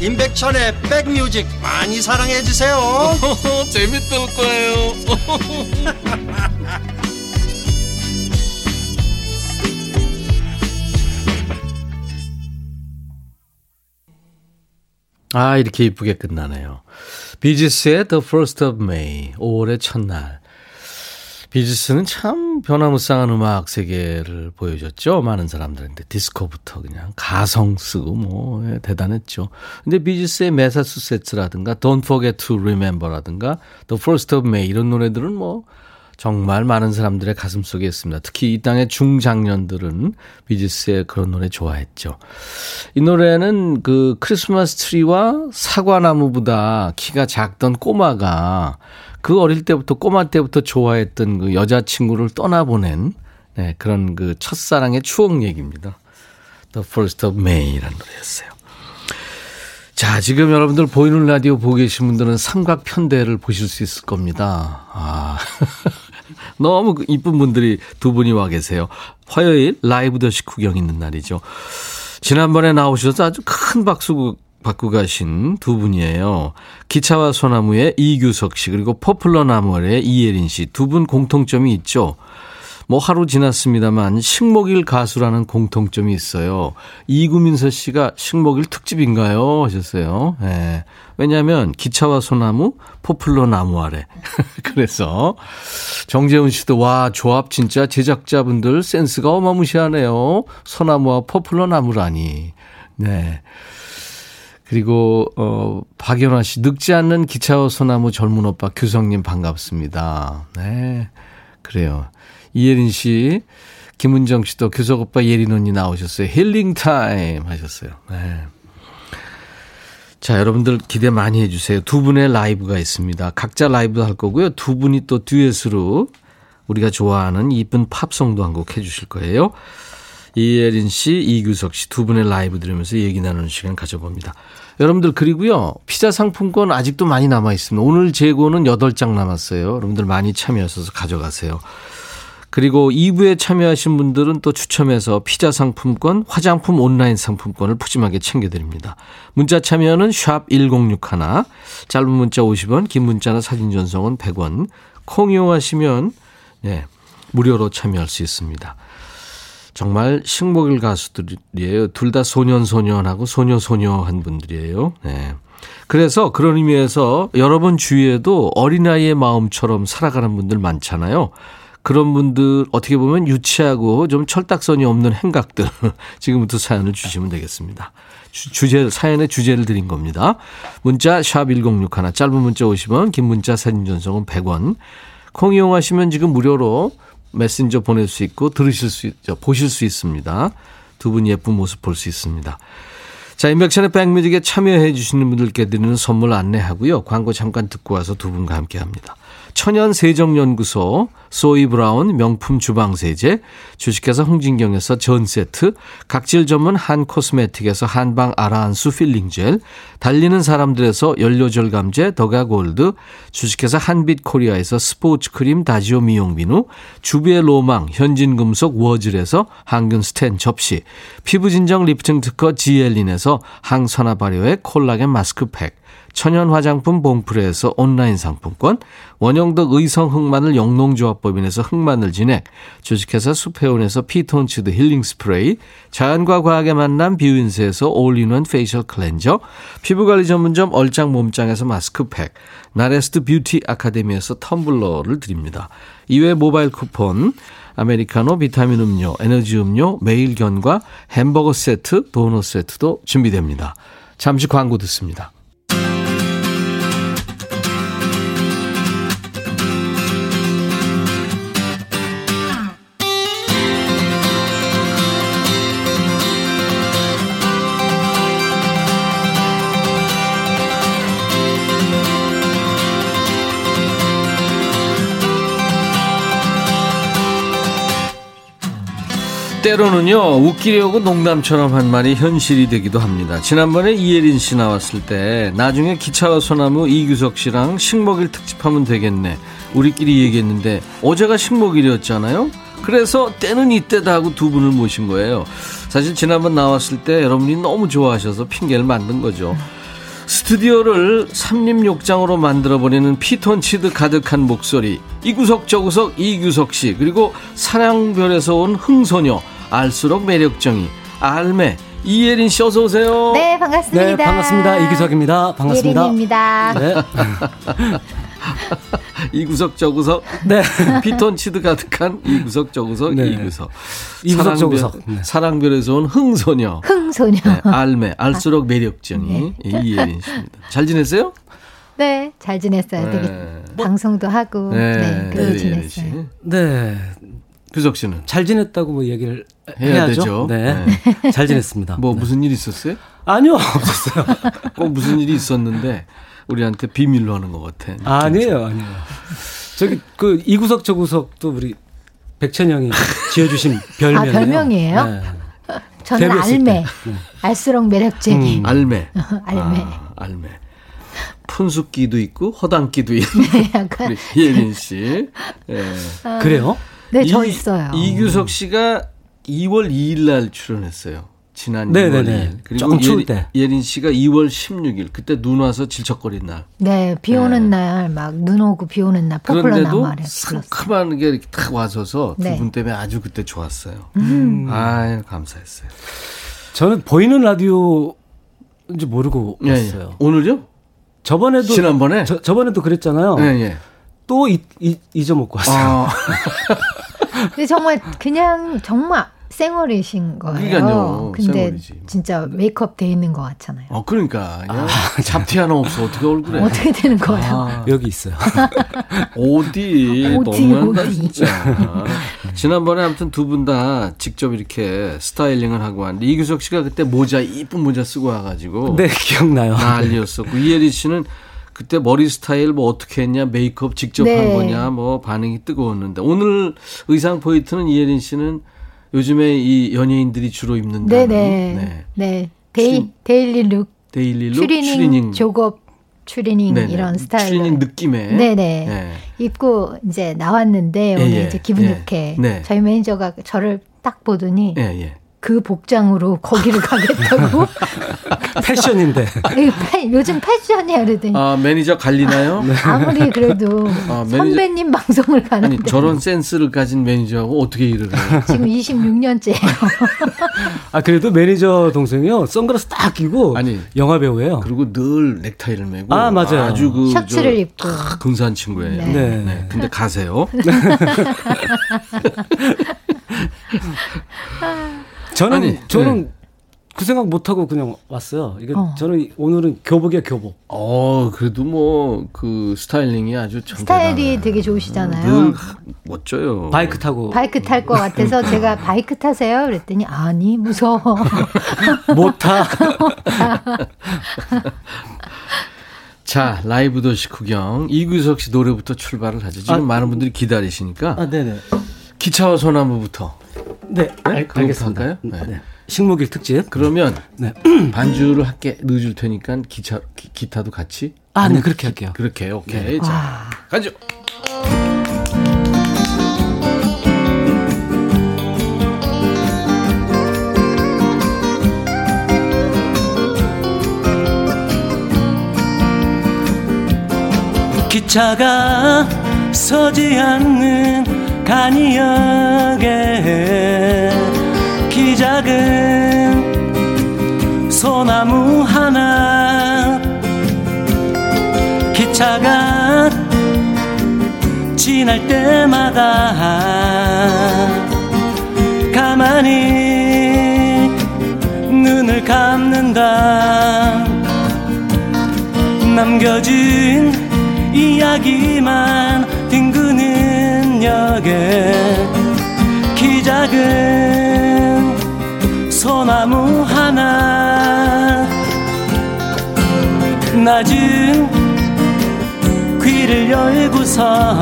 임백천의 백뮤직 많이 사랑해 주세요. *laughs* 재밌을 거예요. *laughs* 아 이렇게 이쁘게 끝나네요. 비지스의 The First of May 5월의 첫날 비지스는 참 변화무쌍한 음악 세계를 보여줬죠. 많은 사람들한테 디스코부터 그냥 가성 쓰고 뭐 예, 대단했죠. 근데 비지스의 메사추세츠라든가 Don't Forget to Remember라든가 The First of May 이런 노래들은 뭐 정말 많은 사람들의 가슴 속에 있습니다. 특히 이 땅의 중장년들은 비지스의 그런 노래 좋아했죠. 이 노래는 그 크리스마스 트리와 사과나무보다 키가 작던 꼬마가 그 어릴 때부터 꼬마 때부터 좋아했던 그 여자친구를 떠나보낸 네, 그런 그 첫사랑의 추억 얘기입니다. The First of May라는 노래였어요. 자, 지금 여러분들 보이는 라디오 보고 계신 분들은 삼각 편대를 보실 수 있을 겁니다. 아. *laughs* 너무 이쁜 분들이 두 분이 와 계세요. 화요일 라이브 더 식후경 있는 날이죠. 지난번에 나오셔서 아주 큰 박수 받고 가신 두 분이에요. 기차와 소나무의 이규석 씨 그리고 포플러 나무의 이예린 씨 두 분 공통점이 있죠. 뭐 하루 지났습니다만 식목일 가수라는 공통점이 있어요. 이구민서 씨가 식목일 특집인가요? 하셨어요. 예. 네. 왜냐하면 기차와 소나무, 포플러 나무 아래. 그래서 정재훈 씨도 와 조합 진짜 제작자분들 센스가 어마무시하네요. 소나무와 포플러 나무라니. 네. 그리고 어 박연화 씨 늙지 않는 기차와 소나무 젊은 오빠 규석님 반갑습니다. 네. 그래요. 이예린 씨, 김은정 씨도 규석 오빠 예린 언니 나오셨어요. 힐링 타임 하셨어요. 네. 자, 여러분들 기대 많이 해주세요. 두 분의 라이브가 있습니다. 각자 라이브 할 거고요. 두 분이 또 듀엣으로 우리가 좋아하는 이쁜 팝송도 한 곡 해주실 거예요. 이예린 씨, 이규석 씨 두 분의 라이브 들으면서 얘기 나누는 시간 가져봅니다. 여러분들 그리고요. 피자 상품권 아직도 많이 남아 있습니다. 오늘 재고는 8장 남았어요. 여러분들 많이 참여하셔서 가져가세요. 그리고 2부에 참여하신 분들은 또 추첨해서 피자 상품권, 화장품 온라인 상품권을 푸짐하게 챙겨드립니다. 문자 참여는 샵 1061, 짧은 문자 50원, 긴 문자나 사진 전송은 100원, 콩 이용하시면 네, 무료로 참여할 수 있습니다. 정말 식목일 가수들이에요. 둘 다 소년소년하고 소녀소녀한 분들이에요. 네. 그래서 그런 의미에서 여러분 주위에도 어린아이의 마음처럼 살아가는 분들 많잖아요. 그런 분들 어떻게 보면 유치하고 좀 철딱선이 없는 행각들 *laughs* 지금부터 사연을 주시면 되겠습니다. 주, 제 사연의 주제를 드린 겁니다. 문자 샵 1061, 짧은 문자 50원, 긴 문자 사진 전송은 100원. 콩 이용하시면 지금 무료로 메신저 보낼 수 있고 들으실 수 있죠. 보실 수 있습니다. 두 분 예쁜 모습 볼 수 있습니다. 자, 임백천의 백뮤직에 참여해 주시는 분들께 드리는 선물 안내하고요. 광고 잠깐 듣고 와서 두 분과 함께 합니다. 천연 세정연구소, 소이 브라운 명품 주방세제, 주식회사 홍진경에서 전 세트, 각질 전문 한 코스메틱에서 한방 아라한수 필링젤, 달리는 사람들에서 연료절감제 더가골드, 주식회사 한빛코리아에서 스포츠 크림 다지오 미용비누, 주비의 로망 현진금속 워즐에서 항균 스텐 접시, 피부진정 리프팅 특허 지엘린에서 항산화 발효의 콜라겐 마스크팩, 천연 화장품 봉프레에서 온라인 상품권, 원형덕 의성 흑마늘 영농조합법인에서 흑마늘 진액, 주식회사 수페온에서 피톤치드 힐링 스프레이, 자연과 과학의 만남 뷰인스에서 all-in-one facial cleanser, 피부관리 전문점 얼짱 몸짱에서 마스크팩, 나레스트 뷰티 아카데미에서 텀블러를 드립니다. 이외 모바일 쿠폰, 아메리카노, 비타민 음료, 에너지 음료, 매일 견과 햄버거 세트, 도넛 세트도 준비됩니다. 잠시 광고 듣습니다. 때로는요, 웃기려고 농담처럼 한 말이 현실이 되기도 합니다. 지난번에 이예린 씨 나왔을 때, 나중에 기차와 소나무 이규석 씨랑 식목일 특집하면 되겠네. 우리끼리 얘기했는데, 어제가 식목일이었잖아요? 그래서 때는 이때다 하고 두 분을 모신 거예요. 사실 지난번 나왔을 때 여러분이 너무 좋아하셔서 핑계를 만든 거죠. 스튜디오를 삼림욕장으로 만들어버리는 피톤치드 가득한 목소리 이구석 저구석 이규석 씨 그리고 사랑별에서 온 흥소녀 알수록 매력정이 알매 이예린 씨 어서 오세요. 네 반갑습니다. 네 반갑습니다. 이규석입니다. 반갑습니다. 예린입니다. 네. *laughs* 이구석 저구석 네. 피톤치드 가득한 이구석 저구석 네. 이구석 이구석 저구석. 네. 사랑별에서 온 흥소녀 흥소녀. 네, 알매 알수록 매력정이 이예린 씨입니다. 잘 지냈어요? 네, 잘 지냈어요. 되게 네. 방송도 하고 네, 네, 그러고 네. 지냈어요. 네. 규석 씨는 잘 지냈다고 뭐 얘기를 해야 해야죠. 되죠. 네. *laughs* 잘 지냈습니다. 뭐 네. 무슨 일 있었어요? 아니요 없었어요. *laughs* 꼭 무슨 일이 있었는데 우리한테 비밀로 하는 것 같아. 아니에요, 아니에요. 저기 그 이구석 저구석도 우리 백천영이 지어주신 *laughs* 별명이에요. 아, 별명이에요? 네. 저는 알매. 때. 네. 알수록 매력쟁이. 음. 알매. 알매. 아, 알매. 푼수기도 있고 허당기도 있는 네, 약간 우리 예린 씨. 예. 그래요? 네, 저 이- 있어요. 이규석 씨가 2월 2일 날 출연했어요. 지난 네네네. 2월 2일. 그리고 예린, 때. 예린 씨가 2월 16일. 그때 눈 와서 질척거린 날. 네, 비 오는 날막 눈 오고 비 오는 날 포플러 그런데도 나무 아래 불렀어요. 상큼한 게 이렇게 탁 와서서 두 네. 분 때문에 아주 그때 좋았어요. 음. 아유, 감사했어요. 저는 보이는 라디오인지 모르고 예, 예. 왔어요. 오늘요? 저번에도 지난번에? 저, 저번에도 그랬잖아요. 예, 예. 또 잊, 잊, 잊어먹고 왔어요. 아, *laughs* 근데 정말 그냥 정말 쌩얼이신 거예요. 그러니까요. 근데 쌩얼이지. 진짜 메이크업 돼 있는 것 같잖아요. 어, 그러니까. 야, 잡티 하나 없어. 어떻게 얼굴에. 어떻게 되는 거예요? 아, 여기 있어요. *laughs* 어디, 어디, 너무한다, 어디. 진짜. 지난번에 아무튼 두 분 다 직접 이렇게 스타일링을 하고 왔는데, 이규석 씨가 그때 모자, 이쁜 모자 쓰고 와가지고. 네, 기억나요. 난리였었고, 이예린 씨는 그때 머리 스타일 뭐 어떻게 했냐, 메이크업 직접 한 네. 거냐, 뭐 반응이 뜨거웠는데, 오늘 의상 포인트는 이예린 씨는 요즘에 이 연예인들이 주로 입는 네네. 네. 데이, daily look, daily look, 추리닝, 추리닝, 조거, 추리닝 네네. 이런 스타일로 추리닝 느낌의 네네. 네. 입고 이제 나왔는데 오늘 예. 이제 기분 예. 좋게 네. 저희 매니저가 저를 딱 보더니 예, 예. 그 복장으로 거기를 *laughs* 가겠다고 패션인데. 요즘 패션이야 그러더니 아, 매니저 갈리나요? 아무리 그래도 아, 매니저- 선배님 방송을 가는데 아니, 저런 센스를 가진 매니저하고 어떻게 일을 해요? 지금 26년째예요. 아, 그래도 매니저 동생이요. 선글라스 딱 끼고. 아니. 영화 배우예요. 그리고 늘 넥타이를 메고 아, 맞아요. 아주 그 셔츠를 저 입고. 근사한 친구예요. 네. 네. 네. 근데 가세요. *laughs* *laughs* 저는, 아니, 저는 네. 그 생각 못 하고 그냥 왔어요. 이게 어. 저는 오늘은 교복이야, 교복. 어, 그래도 뭐 그 스타일링이 아주 참 스타일이 대단해. 되게 좋으시잖아요. 늘 멋져요. 바이크 타고. 바이크 탈 것 같아서 제가 바이크 타세요? 그랬더니 아니 무서워. *laughs* 못 타. *laughs* 자, 라이브 도시 구경. 이구석 씨 노래부터 출발을 하죠. 지금 아, 많은 분들이 기다리시니까. 아, 네네. 기차와 소나무부터. 네, 네? 알, 알겠습니다. 할까요? 네. 네. 식목일 특집. 그러면 네. *clears throat* 반주를 할게 넣어줄 테니까 기차 기, 타도 같이. 아, 네, 그렇게 할게요. 그렇게 오케이. 자, 가죠. 기차가 서지 않는 간이역에 기작은 소나무 하나 기차가 지날 때마다 가만히 눈을 감는다. 남겨진 이야기만 역에 키 작은 소나무 하나. 낮은 귀를 열고서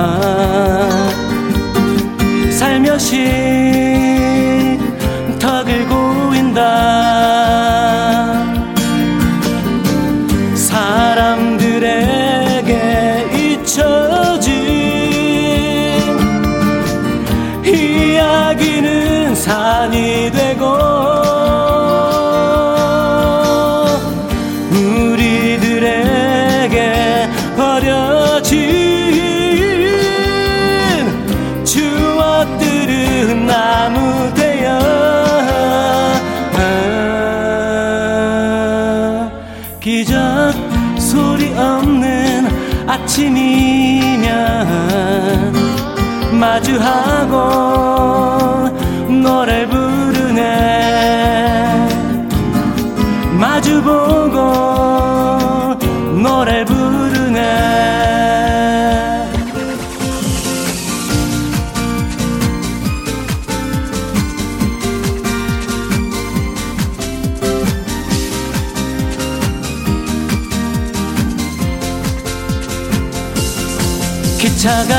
살며시 턱을 고인다 산이 되고 우리들에게 버려진 추억들은 나무 되어 기적 소리 없는 아침이면 마주하고 차가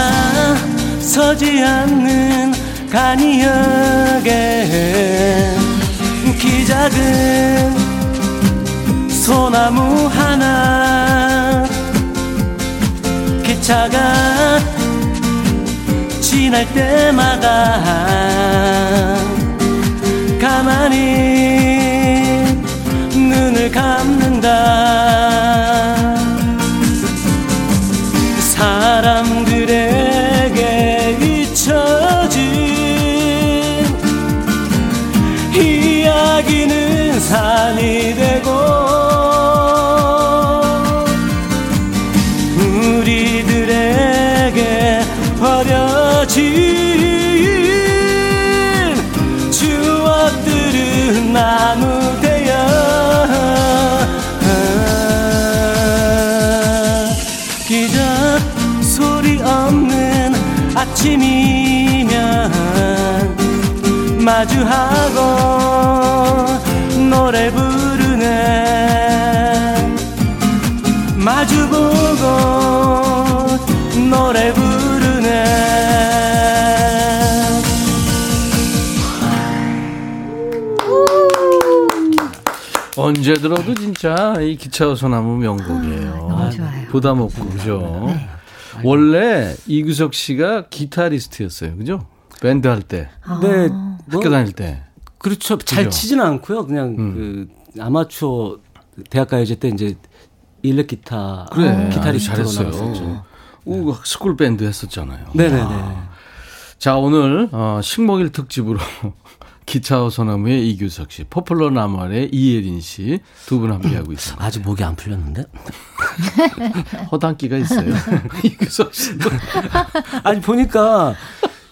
서지 않는 간이역에 키 작은 소나무 하나 기차가 지날 때마다 가만히 눈을 감는다. 사람 산이 되고 우리들에게 버려진 추억들은 나무 되어. 기적 소리 없는 아침이 들어도 진짜 이 기차와 소나무 명곡이에요. 너무 좋아요. 부담 없고 그죠. 원래 이규석 씨가 기타리스트였어요, 그죠? 밴드 할 때, 네, 뭐, 학교 다닐 때. 그렇죠. 잘 그죠? 치지는 않고요. 그냥 음. 그 아마추어 대학가요제 때 이제 일렉 기타 그래, 기타리스트로 아주 잘했어요. 나왔었죠. 오, school band 했었잖아요. 네네네. 자, 오늘 어, 식목일 특집으로 기차와 소나무의 이규석 씨, 포플러 나말의 이예린 씨 두 분 함께하고 있습니다. 아직 목이 안 풀렸는데? *laughs* 허당기가 있어요. *laughs* 이규석 씨도. *laughs* 아니 보니까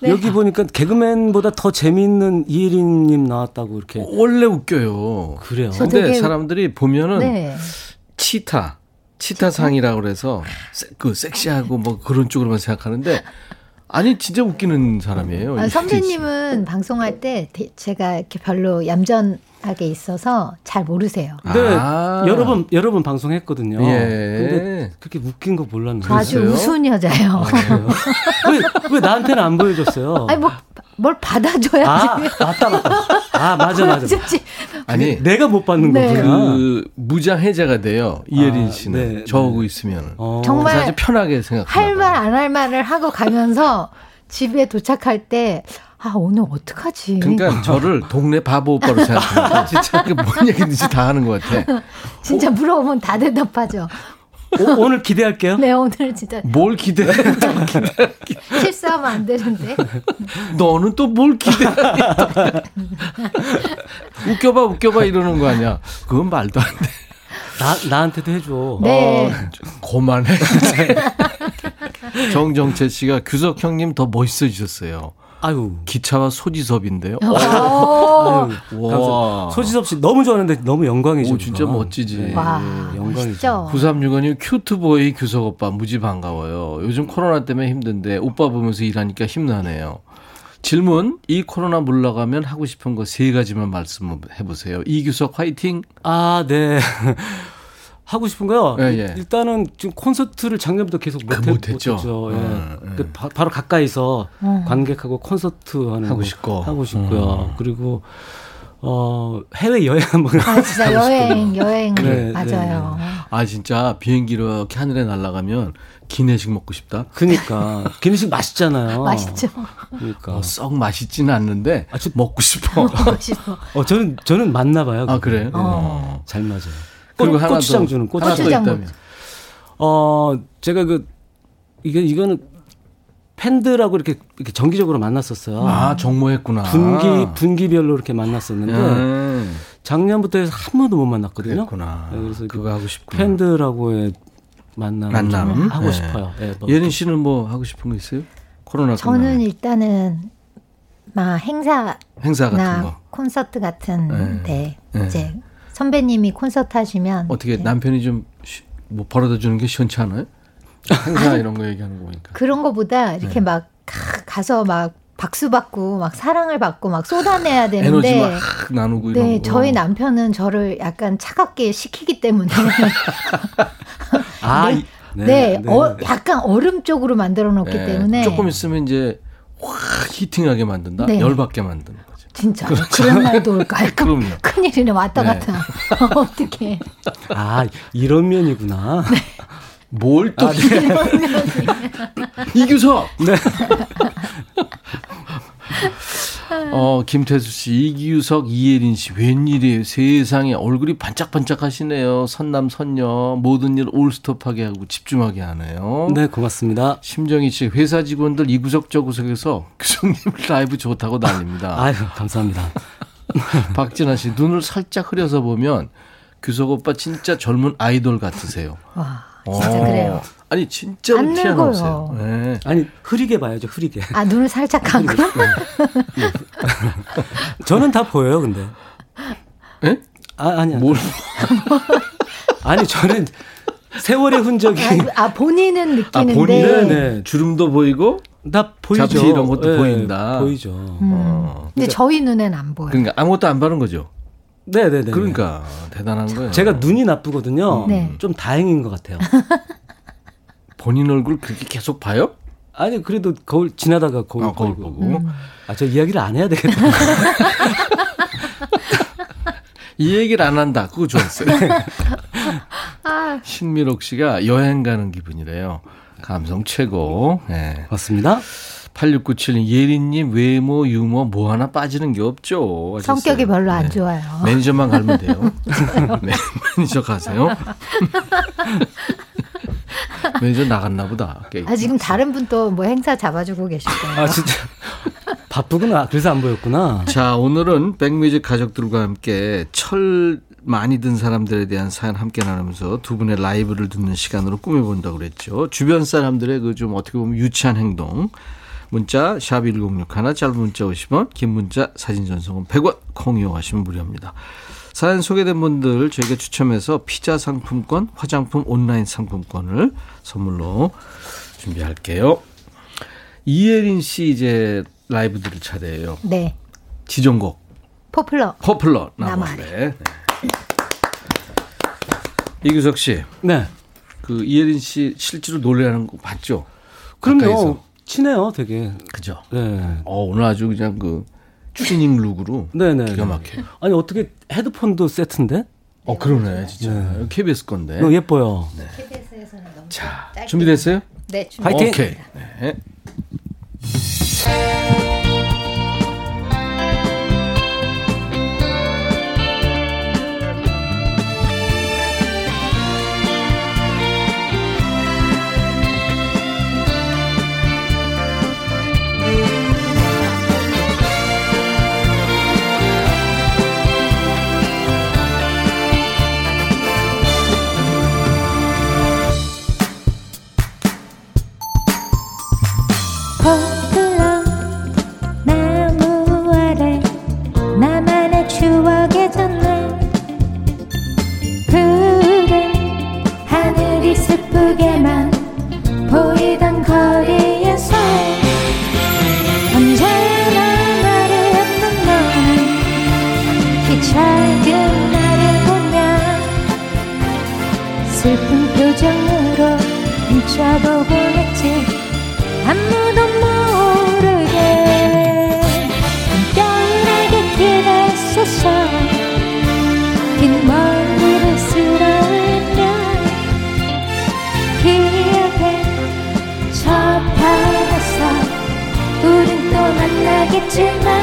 여기 보니까 개그맨보다 더 재미있는 이혜린님 나왔다고 이렇게 원래 웃겨요. 그래요. 저 근데 되게- 사람들이 보면은 네. 치타, 치타상이라고 그래서 세- 그 섹시하고 뭐 그런 쪽으로만 생각하는데 아니 진짜 웃기는 사람이에요. 아, 선배님은 방송할 때 대- 제가 이렇게 별로 얌전하게 있어서 잘 모르세요. 네, 아. 여러 번 여러 번 방송했거든요. 예. 근데 그렇게 웃긴 거 몰랐는데. 저 아주? 우스운 여자예요. 왜, 왜 나한테는 안 보여줬어요? 아니 뭐 뭘 받아줘야지. 아, 맞다, 맞다. 아, 맞아, 맞아. *laughs* 아니 내가 못 받는 네. 거구나. 그 무장 해제가 돼요. 이예린 아, 씨는 네, 저하고 네. 있으면 어. 정말 아주 편하게 생각하나 할말 봐요. 안할 말을 하고 가면서 집에 도착할 때 아 오늘 어떡하지? 그러니까 저를 동네 바보 오빠로 생각합니다. *laughs* 진짜 그뭔 얘기든지 다 하는 것 같아. 진짜 물어보면 다 대답하죠. 오, 오늘 기대할게요. 네 오늘 진짜 뭘 기대해? *laughs* 실수하면 안 되는데. 너는 또 뭘 기대해? 웃겨봐, 웃겨봐 이러는 거 아니야. 그건 말도 안 돼. 나, 나한테도 해줘. 네. 어, 고만해. *laughs* 정정채 씨가 규석 형님 더 멋있어지셨어요. 아유. 기차와 소지섭인데요. 오. 와. 감사- 소지섭 씨 너무 좋아하는데 너무 영광이죠. 오, 진짜 그건. 멋지지. 네, 와 영광이죠. 멋있죠. 9365님 큐트보이 규석 오빠 무지 반가워요. 요즘 코로나 때문에 힘든데 오빠 보면서 일하니까 힘나네요. 질문 이 코로나 물러가면 하고 싶은 거 세 가지만 말씀해 보세요. 이규석 화이팅. 아, 네. 하고 싶은 거요. 예, 예. 일단은 지금 콘서트를 작년부터 계속 그못 못했죠. 못했죠. 예. 음, 음. 그 바, 로 가까이서 음. 관객하고 콘서트 하는 하고 거 싶고. 하고 싶고요. 음. 그리고 어 해외 여행 한번 아 진짜 *laughs* 여행 여행 네, 맞아요. 아 진짜 비행기 이렇게 하늘에 날아가면 기내식 먹고 싶다. 그니까 기내식 맛있잖아요. *laughs* 맛있죠. 그러니까. 어, 썩 맛있지는 않는데 아, 저- 먹고 싶어. *laughs* 맛있어. 어 저는 저는 맞나 봐요. 아 그게. 그래? 네. 어. 잘 맞아요. 그리고 꽃- 하나 고추장 더, 주는 고추장. 하나. 어 제가 그 이게 이거는 팬들하고 이렇게 이렇게 정기적으로 만났었어요. 아 정모했구나. 분기 분기별로 이렇게 만났었는데 음, 작년부터 해서 한 번도 못 만났거든요. 그랬구나. 네, 그래서 그거 하고 싶구나. 팬들하고의 만남 만남? 좀 하고 네. 싶어요. 예, 뭐 예린 씨는 뭐 하고 싶은 거 있어요? 코로나 저는 끝나면. 일단은 막 행사나 행사 같은 거 콘서트 같은 네. 데 네. 이제 선배님이 콘서트 하시면 어떻게 이제 남편이 좀뭐 벌어다 주는 게 시원치 않아요? 행사 이런 거 얘기하는 거 보니까. 그런 거보다 이렇게 네. 막 가- 가서 막 박수 받고 막 사랑을 받고 막 쏟아내야 *laughs* 에너지 되는데 막 나누고 이런 네, 거. 저희 남편은 저를 약간 차갑게 식히기 때문에 *laughs* 아, 네. 이- 네, 어, 약간 얼음 쪽으로 만들어 놓기 예, 때문에 조금 있으면 이제 확 히팅하게 만든다. 네. 열받게 거죠. 진짜 그런 날도 올까요? 그럼요. 큰일이네 왔다 네. 갔다 *laughs* 어떻게 아 이런 면이구나. 네. 뭘또 이규석. *laughs* 네. *laughs* 어 김태수 씨, 이규석, 이예린 씨 웬일이에요? 세상에 얼굴이 반짝반짝 하시네요. 선남 선녀 모든 일 올스톱하게 하고 집중하게 하네요. 네 고맙습니다. 심정희 씨 회사 직원들 이 구석 저 구석에서 규석님 라이브 좋다고 난립니다. *laughs* 아유 감사합니다. *laughs* 박진아 씨 눈을 살짝 흐려서 보면 규석 오빠 진짜 젊은 아이돌 같으세요. 와 진짜 어. 그래요. 아니 진짜로 안 늙어요. 네. 아니 흐리게 봐야죠 흐리게. 아 눈을 살짝 감고 *laughs* 저는 다 보여요 근데. 예? 아 아니야. 뭘? *laughs* 아니 저는 세월의 흔적이 아, 아 본인은 아 느끼는데 본인은 네. 주름도 보이고 다 보이죠. 잡티 이런 것도 예, 보인다. 보이죠. 음. 어. 근데 저희 눈엔 안 보여요. 그러니까 아무것도 안 바른 거죠. 네네네. 그러니까 대단한 거예요. 제가 눈이 나쁘거든요. 네. 좀 다행인 것 같아요. *laughs* 본인 얼굴 그렇게 계속 봐요? 아니 그래도 거울 지나다가 거울, 아, 거울 보고. 보고. 아저 이야기를 안 해야 되겠다. *laughs* 이 얘기를 안 한다. 그거 좋았어요. 아, 신미록 씨가 여행 가는 기분이래요. 감성 최고. 네. 맞습니다. 8697님, 예린님 외모, 유머 뭐 하나 빠지는 게 없죠. 하셨어요. 성격이 별로 안 네. 좋아요. 매니저만 갈면 돼요. *laughs* 네, 매니저 가세요. *laughs* 매니저 나갔나 보다. 아 지금 다른 분 또 뭐 행사 잡아주고 계실 거예요. 아 진짜 *laughs* 바쁘구나. 그래서 안 보였구나. 자, 오늘은 백뮤직 가족들과 함께 철 많이 든 사람들에 대한 사연 함께 나누면서 두 분의 라이브를 듣는 시간으로 꾸며본다고 그랬죠. 주변 사람들의 그 좀 어떻게 보면 유치한 행동. 문자 샵 1061, 짧은 문자 50원, 긴 문자 사진 전송은 100원, 콩 이용하시면 무료입니다. 사연 소개된 분들 저희가 추첨해서 피자 상품권, 화장품 온라인 상품권을 선물로 준비할게요. 이예린 씨 이제 라이브 들을 차례예요. 네, 지정곡 포플러. 포플러 나무 나무아래 네. 이규석 씨 네. 그 이혜린 씨 실제로 노래하는 거 봤죠? 그럼요. 가까이서. 친해요, 되게. 그죠? 네. 어, 오늘 아주 그냥 그 추리닝 룩으로 네네. 기가 막혀. 아니 어떻게 헤드폰도 세트인데? 어, 그러네, 진짜. 네. KBS 건데. 너무 예뻐요. KBS에서는 너무 자, 짧게 준비됐어요? 네, 준비. 파이팅! 오케이. 네. 전날 푸른 하늘이 슬프게만 보이던 거리에서 언제나 나를 없는 너는 키 작은 나를 보며 슬픈 표정으로 훔쳐보곤 만나겠지만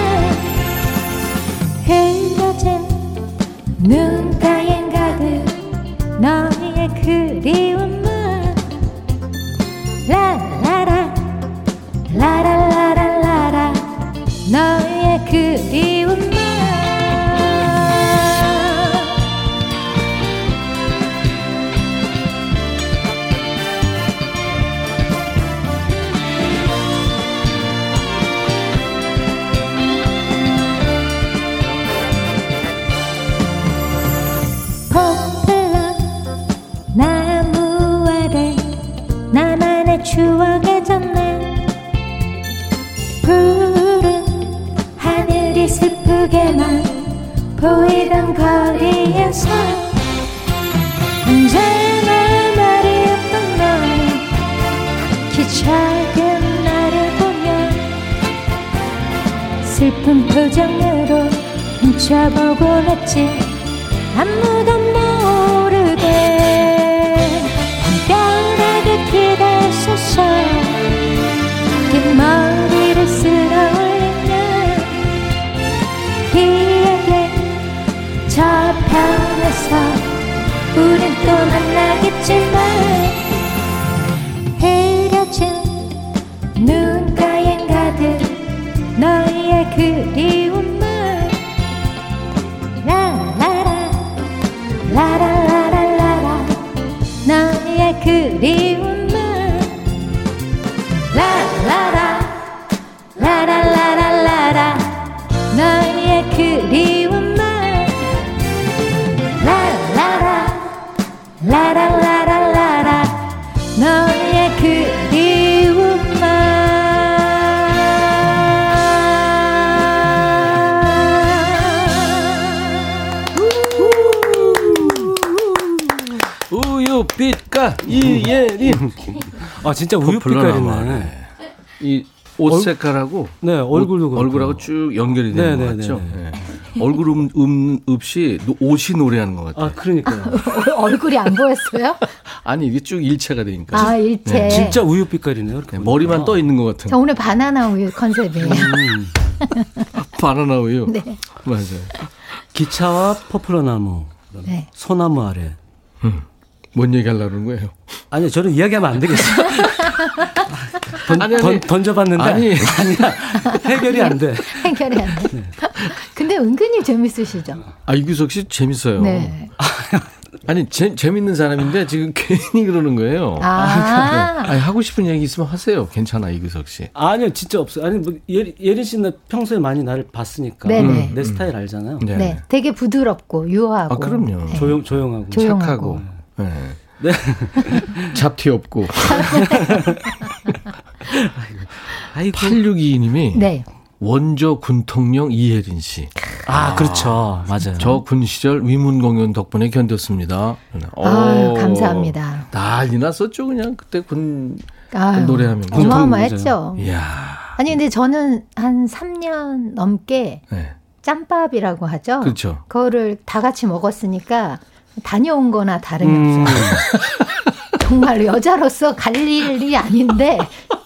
진짜 포플러 우유 빛깔이네. 나무하네. 이옷 얼- 색깔하고 네, 얼굴도 옷. 얼굴하고 쭉 연결이 네, 되는 네, 것 같죠. 네, 네. 네. 얼굴 음, 음 없이 노- 옷이 노래하는 것 같아요. 아 그러니까요. *laughs* 얼굴이 안 보였어요? *laughs* 아니 이게 쭉 일체가 되니까. 아, 일체. 네, 진짜 우유 빛깔이네요. 이렇게 네. 머리만 떠 있는 것 같은. 저 오늘 바나나 우유 컨셉이에요. 음. *laughs* 바나나 우유. 네. 맞아요. 기차와 포플러 나무, 네. 소나무 아래. 뭔 얘기 하려는 거예요? 아니 저는 이야기하면 안 되겠어요. 던, 아니, 아니. 던, 던져봤는데 아니. 아니야 해결이 안 돼. 해결이 안 돼. 근데 은근히 재밌으시죠? 아 이규석 씨 재밌어요. 네. 아니 재, 재밌는 사람인데 지금 괜히 그러는 거예요. 아, 아니 하고 싶은 얘기 있으면 하세요. 괜찮아 이규석 씨. 아니요 진짜 없어요. 아니 뭐 예리, 예린 씨는 평소에 많이 나를 봤으니까 네네. 내 스타일 알잖아요. 네. 네. 되게 부드럽고 유하고. 아 그럼요. 네. 조용 조용하고. 조용하고. 착하고. 네. 네. *laughs* 잡티 없고. *laughs* 아이고 8622님이 네. 원조 군통령 이혜린 씨. 아, 그렇죠. 맞아요. 저 군 시절 위문 공연 덕분에 견뎠습니다. 아유, 오, 감사합니다. 난리 났었죠, 그냥 그때 군 아유, 노래하면. 어마어마했죠. 이야. 아니 근데 저는 한 3년 넘게 네. 짬밥이라고 하죠. 그렇죠. 거를 다 같이 먹었으니까 다녀온 거나 다름이 음, 없어요. *laughs* 정말 여자로서 갈 일이 아닌데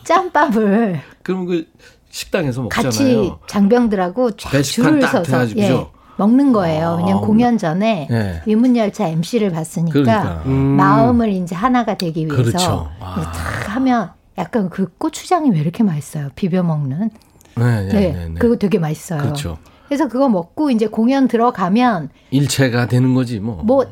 짬밥을 그럼 그 식당에서 먹잖아요. 같이 장병들하고 줄을 딱 서서 예? 먹는 거예요. 그냥 아, 공연 전에 네. 위문열차 MC를 봤으니까 그러니까. 음. 마음을 이제 하나가 되기 위해서 그렇죠. 아. 탁 하면 약간 그 고추장이 왜 이렇게 맛있어요? 비벼 먹는. 네, 네, 네, 네, 네. 그거 되게 맛있어요. 그렇죠. 그래서 그거 먹고 이제 공연 들어가면 일체가 되는 거지 뭐. 뭐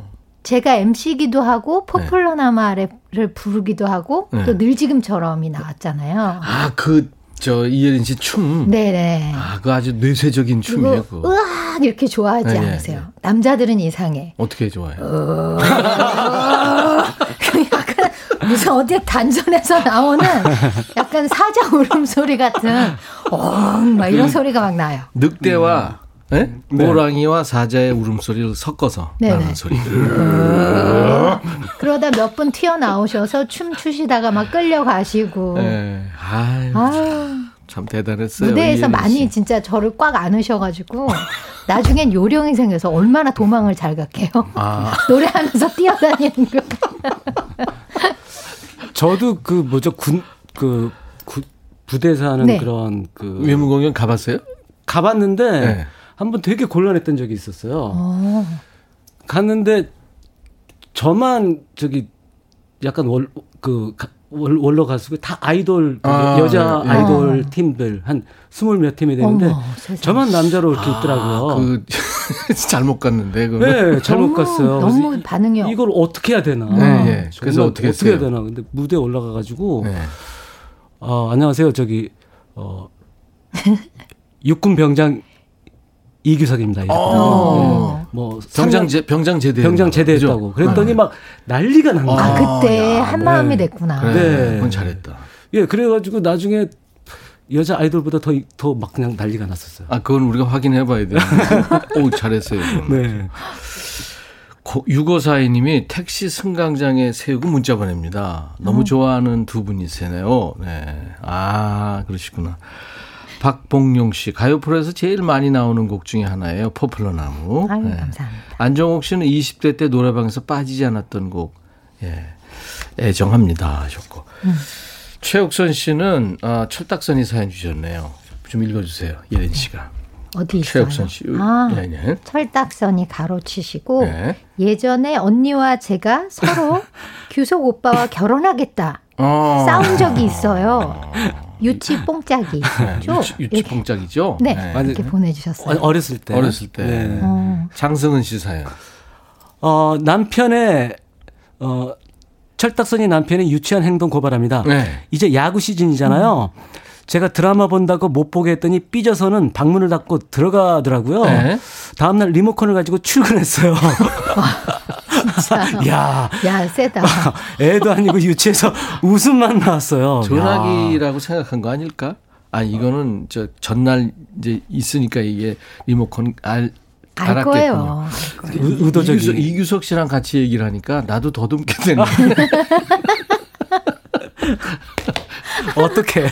제가 MC기도 하고 포플러나마를 부르기도 하고 네. 또 늘지금처럼이 나왔잖아요. 아, 그, 저, 이예린 씨 춤. 네네. 아, 그 아주 뇌세적인 춤이에요, 그거 그거. 으악 이렇게 좋아하지 네, 네, 않으세요? 남자들은 이상해. 어떻게 좋아해요? *laughs* 약간 무슨 어디 단전에서 나오는 약간 사자 울음소리 같은 엉막 이런 소리가 막 나요. 늑대와 예? 네. 호랑이와 사자의 울음소리를 섞어서 네네. 나는 소리. 그러다 몇 분 튀어나오셔서 춤 추시다가 막 끌려가시고 예. 아유, 아유 참 대단했어요. 무대에서 많이 씨. 진짜 저를 꽉 안으셔가지고 나중엔 요령이 생겨서 얼마나 도망을 잘 갈게요. 아, *laughs* 노래하면서 뛰어다니는 거. 저도 그 뭐죠 군그 부대에서 하는 네. 그런 그 외무 공연 가봤어요? 가봤는데 네. 한 번 되게 곤란했던 적이 있었어요. 어, 갔는데 저만 저기 약간 월그 원로 가수고 다 아이돌 그 아, 여자 예. 아이돌 팀들 한 스물 몇 팀이 되는데 어머. 저만 남자로 이렇게 있더라고요. 그 *laughs* 잘못 갔는데 그. 네, 잘못 너무, 갔어요. 너무 반응이 이걸 어떻게 해야 되나? 네, 예. 그래서 어떻게 어떻게 해야? 되나? 근데 무대 에 올라가 가지고 네. 어, 안녕하세요. 저기 어 육군 병장 이규석입니다. 어. 네. 뭐 병장 상장 제 병장 제대 병장 제대했다고. 그랬더니 막 난리가 난 거예요. 아 그때 야, 한 네. 마음이 됐구나. 그래, 네. 그건 잘했다. 예, 그래가지고 나중에 여자 아이돌보다 더 더 막 그냥 난리가 났었어요. 아, 그건 우리가 확인해 봐야 돼. *laughs* 오, 잘했어요. 그건. 네. 6542님이 택시 승강장에 세우고 문자 보냅니다. 너무 좋아하는 두 분이세요. 네. 아, 그러시구나. 박봉용 씨, 가요 프로에서 제일 많이 나오는 곡 중에 하나예요. 포플러 나무. 아유, 네. 감사합니다. 안정옥 씨는 20대 때 노래방에서 빠지지 않았던 곡, 예, 애정합니다. 하셨고. 최옥선 씨는, 아, 철딱선이 사연 주셨네요. 좀 읽어 주세요. 예린 씨가. 어디 있어요? 최옥선 씨. 아, 네, 네. 철딱선이 가로치시고 네. 예전에 언니와 제가 서로 *laughs* 규석 오빠와 결혼하겠다 어. 싸운 적이 있어요. 유치 뽕짝이. *laughs* 네, 죠? 유치, 유치 뽕짝이죠? 네, 네. 이렇게 보내주셨어요. 어, 어렸을 때. 어렸을 때. 네. 어. 장승은 씨 사연. 어, 남편의 어 철딱선이 남편의 유치한 행동 고발합니다. 네. 이제 야구 시즌이잖아요. 제가 드라마 본다고 못 보게 했더니 삐져서는 방문을 닫고 들어가더라고요. 네. 다음날 리모컨을 가지고 출근했어요. *laughs* 야, 야, 세다. *laughs* 애도 아니고 유치해서 웃음만 나왔어요. 야. 전화기라고 생각한 거 아닐까? 아 이거는 저 전날 이제 있으니까 이게 리모컨 알 알. 거예요. 의- 의도적인. 이규석, 이규석 씨랑 같이 얘기를 하니까 나도 더듬게 되네. *laughs* 어떻게?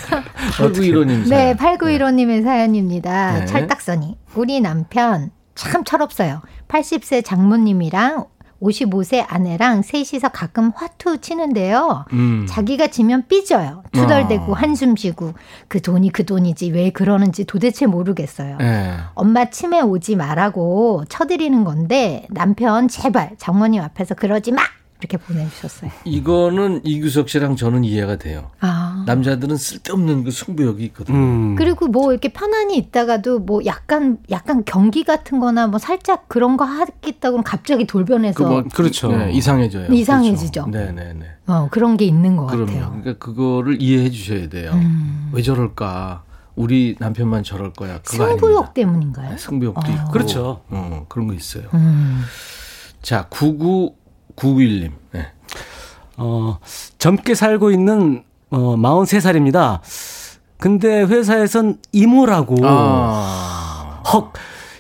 8915님 네, 사연. 8915님의 사연입니다. 네. 철딱선이. 우리 남편 참 철없어요. 80세 장모님이랑 55세 아내랑 셋이서 가끔 화투 치는데요. 음. 자기가 지면 삐져요. 투덜대고 어. 한숨 쉬고 그 돈이 그 돈이지 왜 그러는지 도대체 모르겠어요. 네. 엄마 치매 오지 말라고 쳐드리는 건데 남편 제발 장모님 앞에서 그러지 마 이렇게 보내주셨어요. 이거는 이규석 씨랑 저는 이해가 돼요. 아. 남자들은 쓸데없는 그 승부욕이 있거든요. 음. 그리고 뭐 이렇게 편안히 있다가도 뭐 약간 약간 경기 같은 거나 뭐 살짝 그런 거 하겠다 그러면 갑자기 돌변해서 그 뭐 그렇죠. 네, 이상해져요. 이상해지죠. 그렇죠. 네 네 네. 어, 그런 게 있는 것 그럼요. 같아요. 그러니까 그거를 이해해 주셔야 돼요. 음. 왜 저럴까? 우리 남편만 저럴 거야. 그거 승부욕 아닙니다. 때문인가요? 네, 승부욕도 어. 있고. 그렇죠. 어, 그런 거 있어요. 음. 자, 9991님. 네. 어, 젊게 살고 있는 어, 43살입니다. 근데 회사에선 이모라고 아. 헉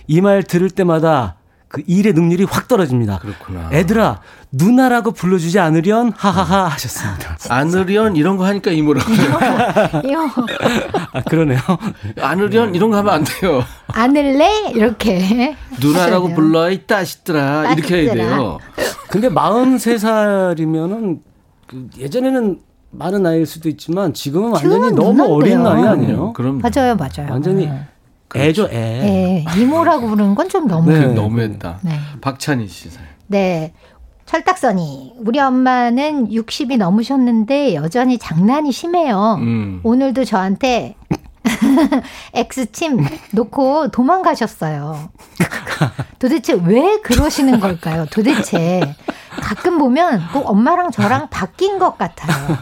이 말 들을 때마다 그 일의 능률이 확 떨어집니다. 그렇구나. 애들아 누나라고 불러주지 않으련 하하하 하셨습니다. *laughs* 안으련 이런 거 하니까 이모라고. *laughs* 이거 아 그러네요. 안으련 이런 거 하면 안 돼요. 안을래 이렇게 누나라고. 불러 이 따시더라 이렇게 해야. 돼요. 근데 43살이면은 그 예전에는 많은 나이일 수도 있지만 지금은 완전히 너무 어린. 나이 아니에요? 그럼 맞아요, 맞아요. 완전히 네. 애죠 애. 네, 이모라고 부르는 건 좀 너무. 네. 네. 너무했다. 네. 박찬희 씨 사연. 네. 철딱선이 우리 엄마는 60이 넘으셨는데 여전히 장난이 심해요. 음. 오늘도 저한테 *laughs* X침 놓고 도망가셨어요. 도대체 왜 그러시는 걸까요? 도대체 가끔 보면 꼭 엄마랑 저랑 바뀐 것 같아요.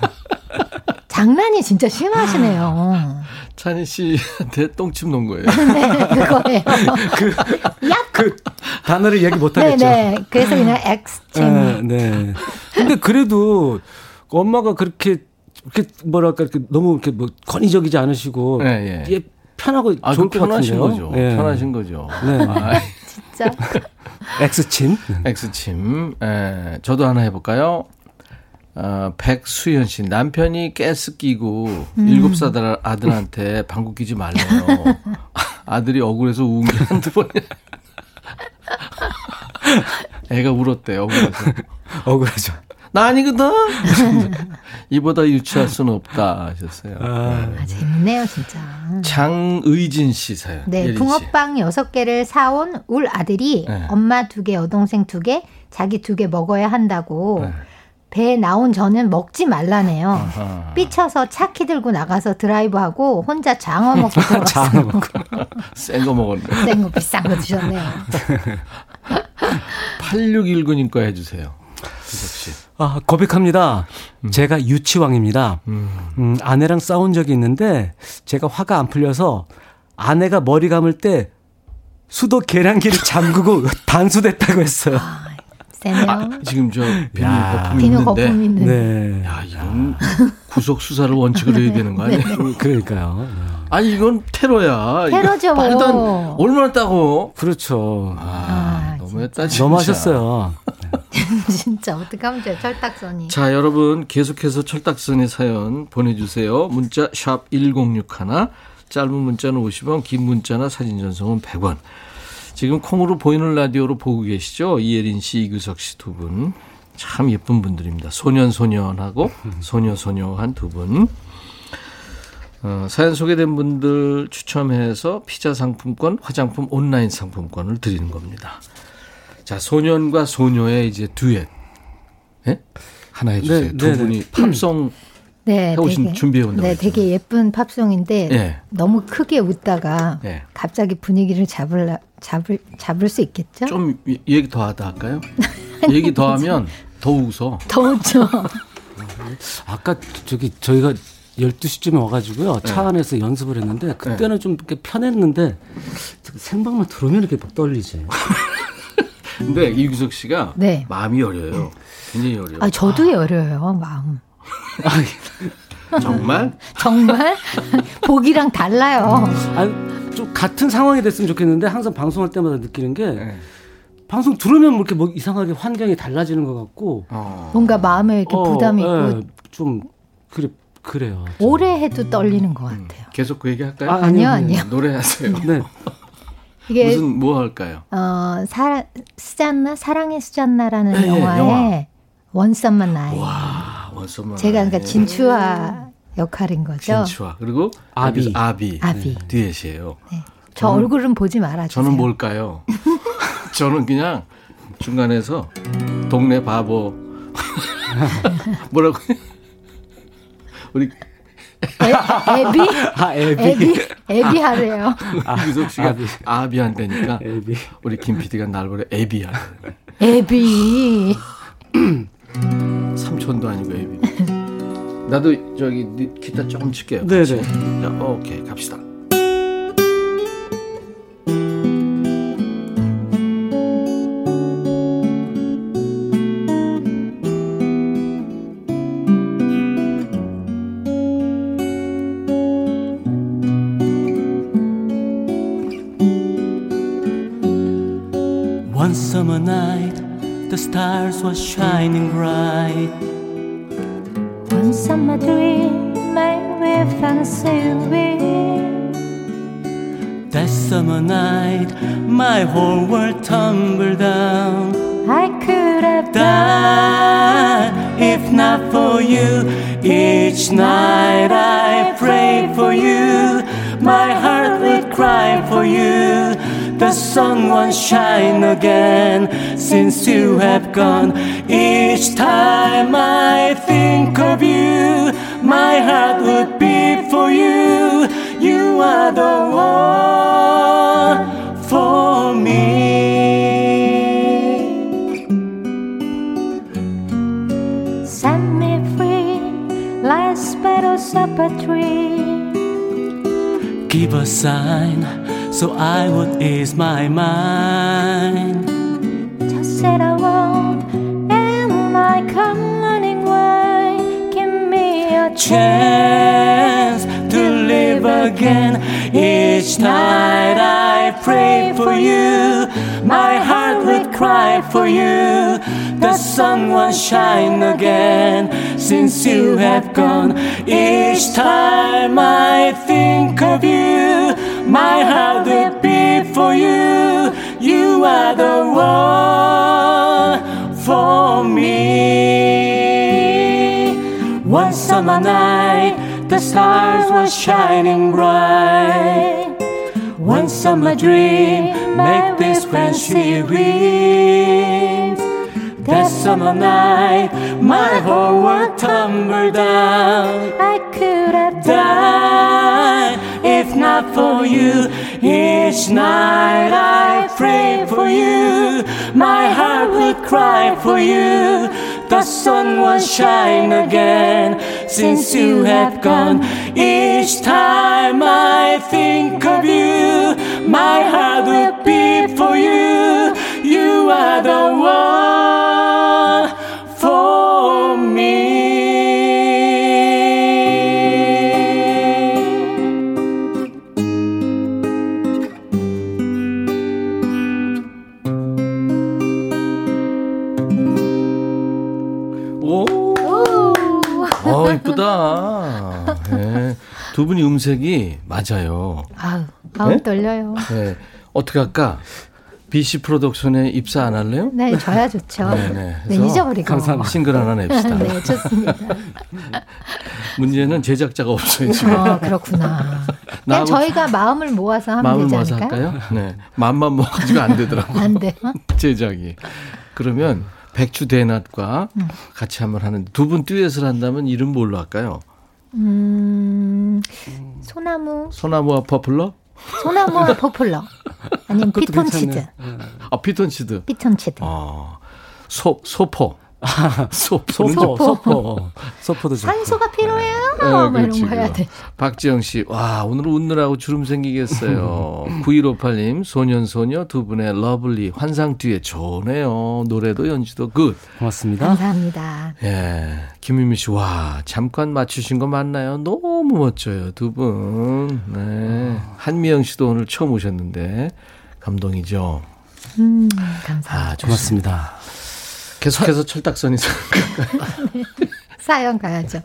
장난이 진짜 심하시네요. 찬희 씨한테 똥침 놓은 거예요. *laughs* 네, 그거예요. *laughs* 그 단어를 얘기 못 하겠죠. 네 네. 그래서 그냥 X침. 네, 네. 근데 그래도 엄마가 그렇게 이렇게 뭐랄까 이렇게 너무 이렇게 뭐 권위적이지 않으시고 예, 예. 얘 편하고 아, 좋을 그것 편하신 같은데요. 거죠. 예. 편하신 거죠. 네. 아, 진짜. X친. X침. 에, 저도 하나 해볼까요? 어, 백수연 씨. 남편이 가스 끼고 일곱 살 아들- 아들한테 방구 끼지 말래요. *laughs* 아들이 억울해서 우은 게 한두 번이 *laughs* 애가 울었대요, 억울해서. *laughs* 억울하죠. 나 아니거든! 이보다 유치할 수는 없다 하셨어요. 아, 아, 재밌네요, 진짜. 장의진 씨 사연. 네. 붕어빵 여섯 개를 사온 울 아들이 네. 엄마 두 개, 여동생 두 개, 자기 두개 먹어야 한다고 네. 배에 나온 저는 먹지 말라네요. 아하. 삐쳐서 차키 들고 나가서 드라이브하고 혼자 장어 먹고 *laughs* 돌아왔어요. 센거 먹었네. *laughs* 센 거 비싼 거 드셨네요. *laughs* 8619님 거 해주세요. 희석 씨. 아, 고백합니다. 제가 유치왕입니다. 음, 아내랑 싸운 적이 있는데 제가 화가 안 풀려서 아내가 머리 감을 때 수도 계량기를 잠그고 단수됐다고 했어요. 세네요. 아, 지금 저 비누 야. 거품 비누 있는데. 거품 있는. 네. 야, 이건 구속 수사를 원칙으로 해야 되는 거 아니에요? 그러니까요. 아니 이건 테러야. 이거 테러죠. 말도 안, 얼마나 따고? 그렇죠. 아, 아, 너무했다. 진짜. 너무 하셨어요. *laughs* 진짜 어떡하면 돼요, 철딱선이. 자, 여러분 계속해서 철딱선의 사연 보내주세요. 문자 샵 #1061 짧은 문자는 50원, 긴 문자나 사진 전송은 100원. 지금 콩으로 보이는 라디오로 보고 계시죠? 이예린 씨, 이규석 씨 두 분. 참 예쁜 분들입니다. 소년소년하고 소녀소녀한 두 분. 어, 사연 소개된 분들 추첨해서 피자 상품권, 화장품 온라인 상품권을 드리는 겁니다. 자, 소년과 소녀의 이제 듀엣. 예? 하나 해주세요. 네, 두 네, 네. 분이 팝송 네, 해오신- 준비해 온다고 네, 했잖아요. 되게 예쁜 팝송인데 예. 너무 크게 웃다가 예. 갑자기 분위기를 잡을 잡을 잡을 수 있겠죠? 좀 이- 얘기 더 하다 할까요? *laughs* 얘기 더 하면 더 웃어. 더 웃죠. *laughs* 아까 저기 저희가 12시쯤에 와가지고요. 차 네. 안에서 연습을 했는데 그때는 좀 이렇게 편했는데 생방만 들어오면 이렇게 막 떨리지. *laughs* 근데 이규석 씨가 네. 마음이 어려요. 굉장히 어려요. 아, 저도 여려요, 마음. 정말? 정말 복이랑 달라요. 아니, 좀 같은 상황이 됐으면 좋겠는데 항상 방송할 때마다 느끼는 게 네. 방송 들으면 뭐 이렇게 뭐 이상하게 환경이 달라지는 것 같고 어. 뭔가 마음에 이렇게 부담이 있고 예, 좀 그래 그래요. 오래 해도 떨리는 것 같아요. 계속 그 얘기 할까요? 아, 아니요, 아니요. 아니요. 노래하세요. 네. *laughs* 이게 무슨 뭐 할까요? 어, 사, 스잔나 사랑의 스잔나라는 네, 영화에 영화. 원썸만 나이. 와, 원서만. 제가 그러니까 진추아 역할인 거죠. 진추아. 그리고 아비. 아비. 아비. 듀엣이에요. 네. 저 얼굴은 보지 말아주세요. 저는 뭘까요? *laughs* 저는 그냥 중간에서 동네 바보 *laughs* 뭐라고 우리 애, 애비? 아 애비. 애비? 애비 하래요. 유석 씨가 아비 한다니까 애비. 우리 김 PD가 날 보래 애비 하래. 애비. 삼촌도 아니고 애비. 나도 저기 니 기타 조금 칠게요. 네네. 같이. 자, 오케이 갑시다. One summer night, the stars were shining bright. Summer dream made with fancy wind. That summer night, my whole world tumbled down. I could have died if not for you. Each night I pray for you. My heart would cry for you. The sun won't shine again since you have gone. Each time I think of you, my heart would beat for you. You are the one for me. set me free. Last petals of a tree. Give a sign so I would ease my mind. Just said Chance to live again. Each night I pray for you. My heart would cry for you. The sun won't shine again since you have gone. Each time I think of you, my heart will beat for you. You are the one for me. Summer night, the stars were shining bright. One summer dream made this fancy dreams. That summer night, my whole world tumbled down. I could have died if not for you. Each night I pray for you. My heart would cry for you. The sun will shine again since you have gone. Each time I think of you, my heart will beat for you. You are the one 네. 두 분이 음색이 맞아요. 아우, 아우 네? 떨려요. 네. 어떻게 할까? BC 프로덕션에 입사 안 할래요? 네, 저야 좋죠. 네, 네, 네. 잊어버리고. 싱글 하나 냅시다. 네, 좋습니다. *laughs* 문제는 제작자가 없어요, 지금. 어, 그렇구나. 그냥 저희가 마음을 모아서 하면 마음을 되지 모아서 않을까요? 할까요? 네. 마음만 모아가지고 안 되더라고요. 안 돼요? *laughs* 제작이. 그러면 백주 대낮과 음. 같이 한번 하는데 두 분 듀엣을 한다면 이름 뭘로 할까요? 음, 소나무, 소나무와 포플러? 소나무와 포플러. 아니면 피톤치드. 괜찮네. 아, 피톤치드. 피톤치드. 아, 소, 소포. *laughs* 소포. 소포, 소포. 소포 도 좋고. 산소가 필요해요? 네, 뭐 그렇지, 이런 거 해야. 돼. 박지영 씨, 와, 오늘 웃느라고 주름 생기겠어요. *laughs* 9158님, 소년소녀 두 분의 lovely 환상 듀엣 좋네요. 노래도 연주도 good. 고맙습니다. 감사합니다. 예. 김유미 씨, 와, 잠깐 맞추신 거 맞나요? 너무 멋져요, 두 분. 네. 한미영 씨도 오늘 처음 오셨는데, 감동이죠. 음, 감사합니다. 아, 좋습니다. 계속해서 철딱선이 *laughs* 사연 가야죠.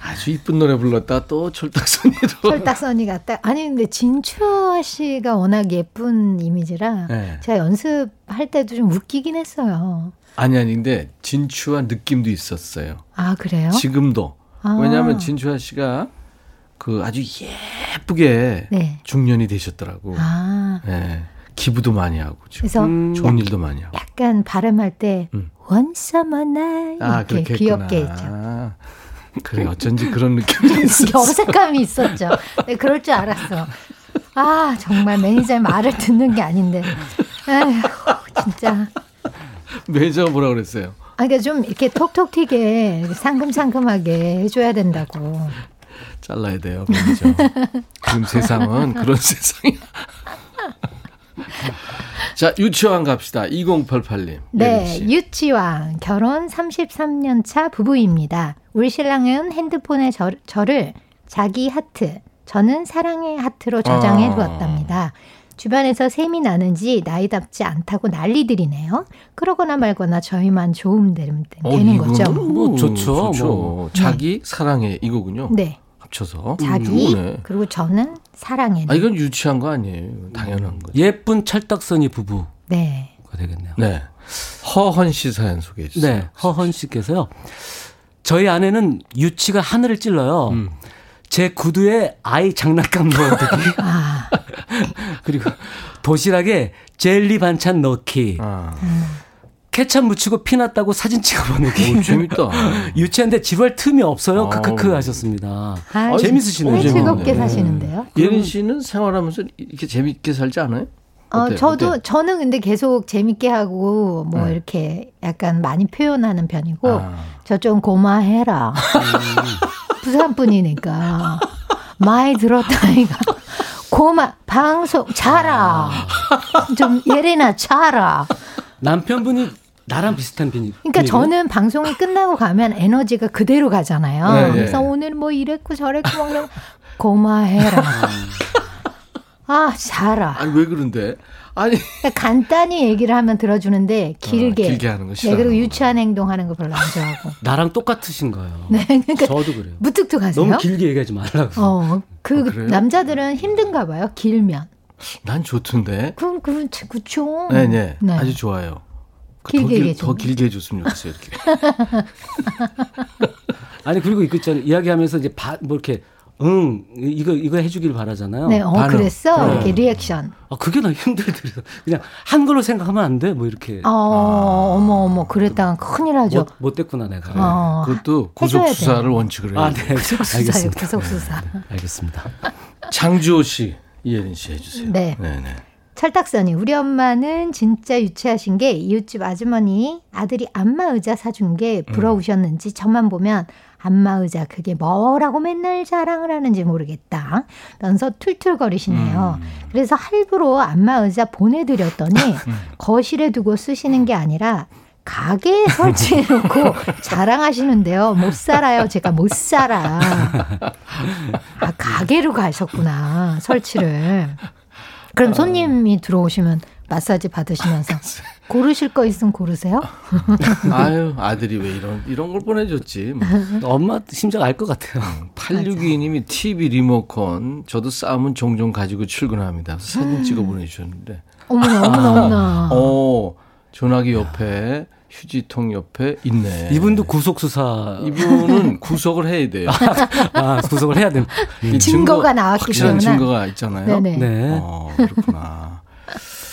아주 이쁜 노래 불렀다 또 철딱선이로. 철딱선이 같다. 아니 근데 진추아 씨가 워낙 예쁜 이미지라 네. 제가 연습할 때도 좀 웃기긴 했어요. 아니 아니 근데 진추한 느낌도 있었어요. 아 그래요? 지금도. 아. 왜냐하면 진추아 씨가 그 아주 예쁘게 네. 중년이 되셨더라고. 아 예. 기부도 많이 하고 지금 그래서 음. 좋은 일도 많이 하고. 약간 발음할 때 음. Night 아 이렇게 그렇게 귀엽게. 했죠. 그래 어쩐지 그런 느낌이 *laughs* 있었어. 어색함이 있었죠. 네, 그럴 줄 알았어. 아 정말 매니저의 말을 듣는 게 아닌데. 에휴, 진짜. 매니저가 뭐라 그랬어요? 아, 그러니까 좀 이렇게 톡톡 튀게 상큼상큼하게 해줘야 된다고. 잘라야 돼요, 매니저. 지금 세상은 그런 *laughs* 세상이야. 자, 유치원 갑시다. 2088님. 네, 유치왕 결혼 33년 차 부부입니다. 우리 신랑은 핸드폰에 저, 저를 자기 하트, 저는 사랑의 하트로 저장해 아. 두었답니다. 주변에서 셈이 나는지 나이답지 않다고 난리들이네요. 그러거나 말거나 저희만 좋으면 되는, 어, 되는 이거는 거죠. 뭐 좋죠, 좋죠. 뭐. 자기 사랑해 이거군요. 네. 합쳐서 자기 좋네. 그리고 저는 사랑해. 아 이건 유치한 거 아니에요. 당연한 거죠. 예쁜 찰떡선이 부부가 네. 되겠네요. 네. 허헌 씨 사연 소개해 주세요. 네, 허헌 씨께서요. 저희 아내는 유치가 하늘을 찔러요. 음. 제 구두에 아이 장난감 넣어두기. *laughs* 아, 그리고 도시락에 젤리 반찬 넣기. 아, 케찹 묻히고 피났다고 사진 찍어 보내기. 오, 재밌다. *laughs* 유치한데 지루할 틈이 없어요. 크크크 하셨습니다. 아유, 재밌으시네요. 왜 즐겁게. 사시는데요? 예린 씨는 생활하면서 이렇게 재밌게 살지 않아요? 어, 어때요? 저도 어때요? 저는 근데 계속 재밌게 하고 뭐 네. 이렇게 약간 많이 표현하는 편이고 아. 저좀 고마해라. *laughs* 부산 분이니까 많이 들었다니까. 고마 방송 자라. 좀 예린아 자라. 남편분이 나랑 비슷한 분이. 그러니까 저는 방송이 끝나고 가면 에너지가 그대로 가잖아요. 네, 네. 그래서 오늘 뭐 이랬고 저랬고 막 이러면 고마해라. *laughs* 아 자라. 아니 왜 그런데? 아니 그러니까 간단히 얘기를 하면 들어주는데 길게. 어, 길게 하는 거 네, 싫어하는 그리고 거. 유치한 행동하는 거 별로 안 좋아하고. *laughs* 나랑 똑같으신 거예요. 네, 그러니까 저도 그래요. 무뚝뚝하세요. 너무 길게 얘기하지 말라고. 어, 그 어, 그래요? 남자들은 힘든가 봐요. 길면. 난 좋던데. 그, 그, 그쵸. 네, 네, 아주 좋아요. 그 길게 더, 길. 더 길게 해줬으면 좋겠어요. 이렇게. *laughs* 아니 그리고 이거 있잖아요. 이야기하면서 이제 바, 뭐 이렇게 응 이거 이거 해주길 바라잖아요. 네, 어, 반응. 그랬어. 네. 이렇게 리액션. 아 그게 나 힘들더라고요. 그냥 한 걸로 생각하면 안 돼. 뭐 이렇게 어, 어머, 어머, 그랬다간 큰일 나죠. 못, 못 됐구나 내가. 어, 그것도 구속 수사를 돼. 원칙으로 해요. 아 네. 구속 수사요, 알겠습니다. 구속 수사. 알겠습니다. 장주호 씨, 이혜린 씨 해주세요. 네. 네, 네. 철딱선이 우리 엄마는 진짜 유치하신 게 이웃집 아주머니 아들이 안마 의자 사준 게 부러우셨는지 저만 보면 안마 의자 그게 뭐라고 맨날 자랑을 하는지 모르겠다. 면서 툴툴거리시네요. 그래서 할부로 안마 의자 보내드렸더니 *laughs* 거실에 두고 쓰시는 게 아니라 가게에 설치해놓고 *laughs* 자랑하시는데요. 못 살아요. 제가 못 살아. *laughs* 아, 가게로 가셨구나. 설치를. 그럼 손님이 들어오시면 마사지 받으시면서 *laughs* 고르실 거 있으면 고르세요? *laughs* 아유 아들이 왜 이런 이런 걸 보내줬지. 뭐. 엄마 심정 알것 같아요. 862님이 TV 리모컨 저도 싸움은 종종 가지고 출근합니다. 사진 찍어 보내주셨는데. 어머나, 어머나, 어머나. 어 전화기 옆에 휴지통 옆에 있네. 이분도 구속 수사. 이분은 *laughs* 구속을 해야 돼요. 아 구속을 해야 되는. 이 증거가 나왔기 확실한 때문에. 증거가 있잖아요. 네네. 네. 어 그렇구나.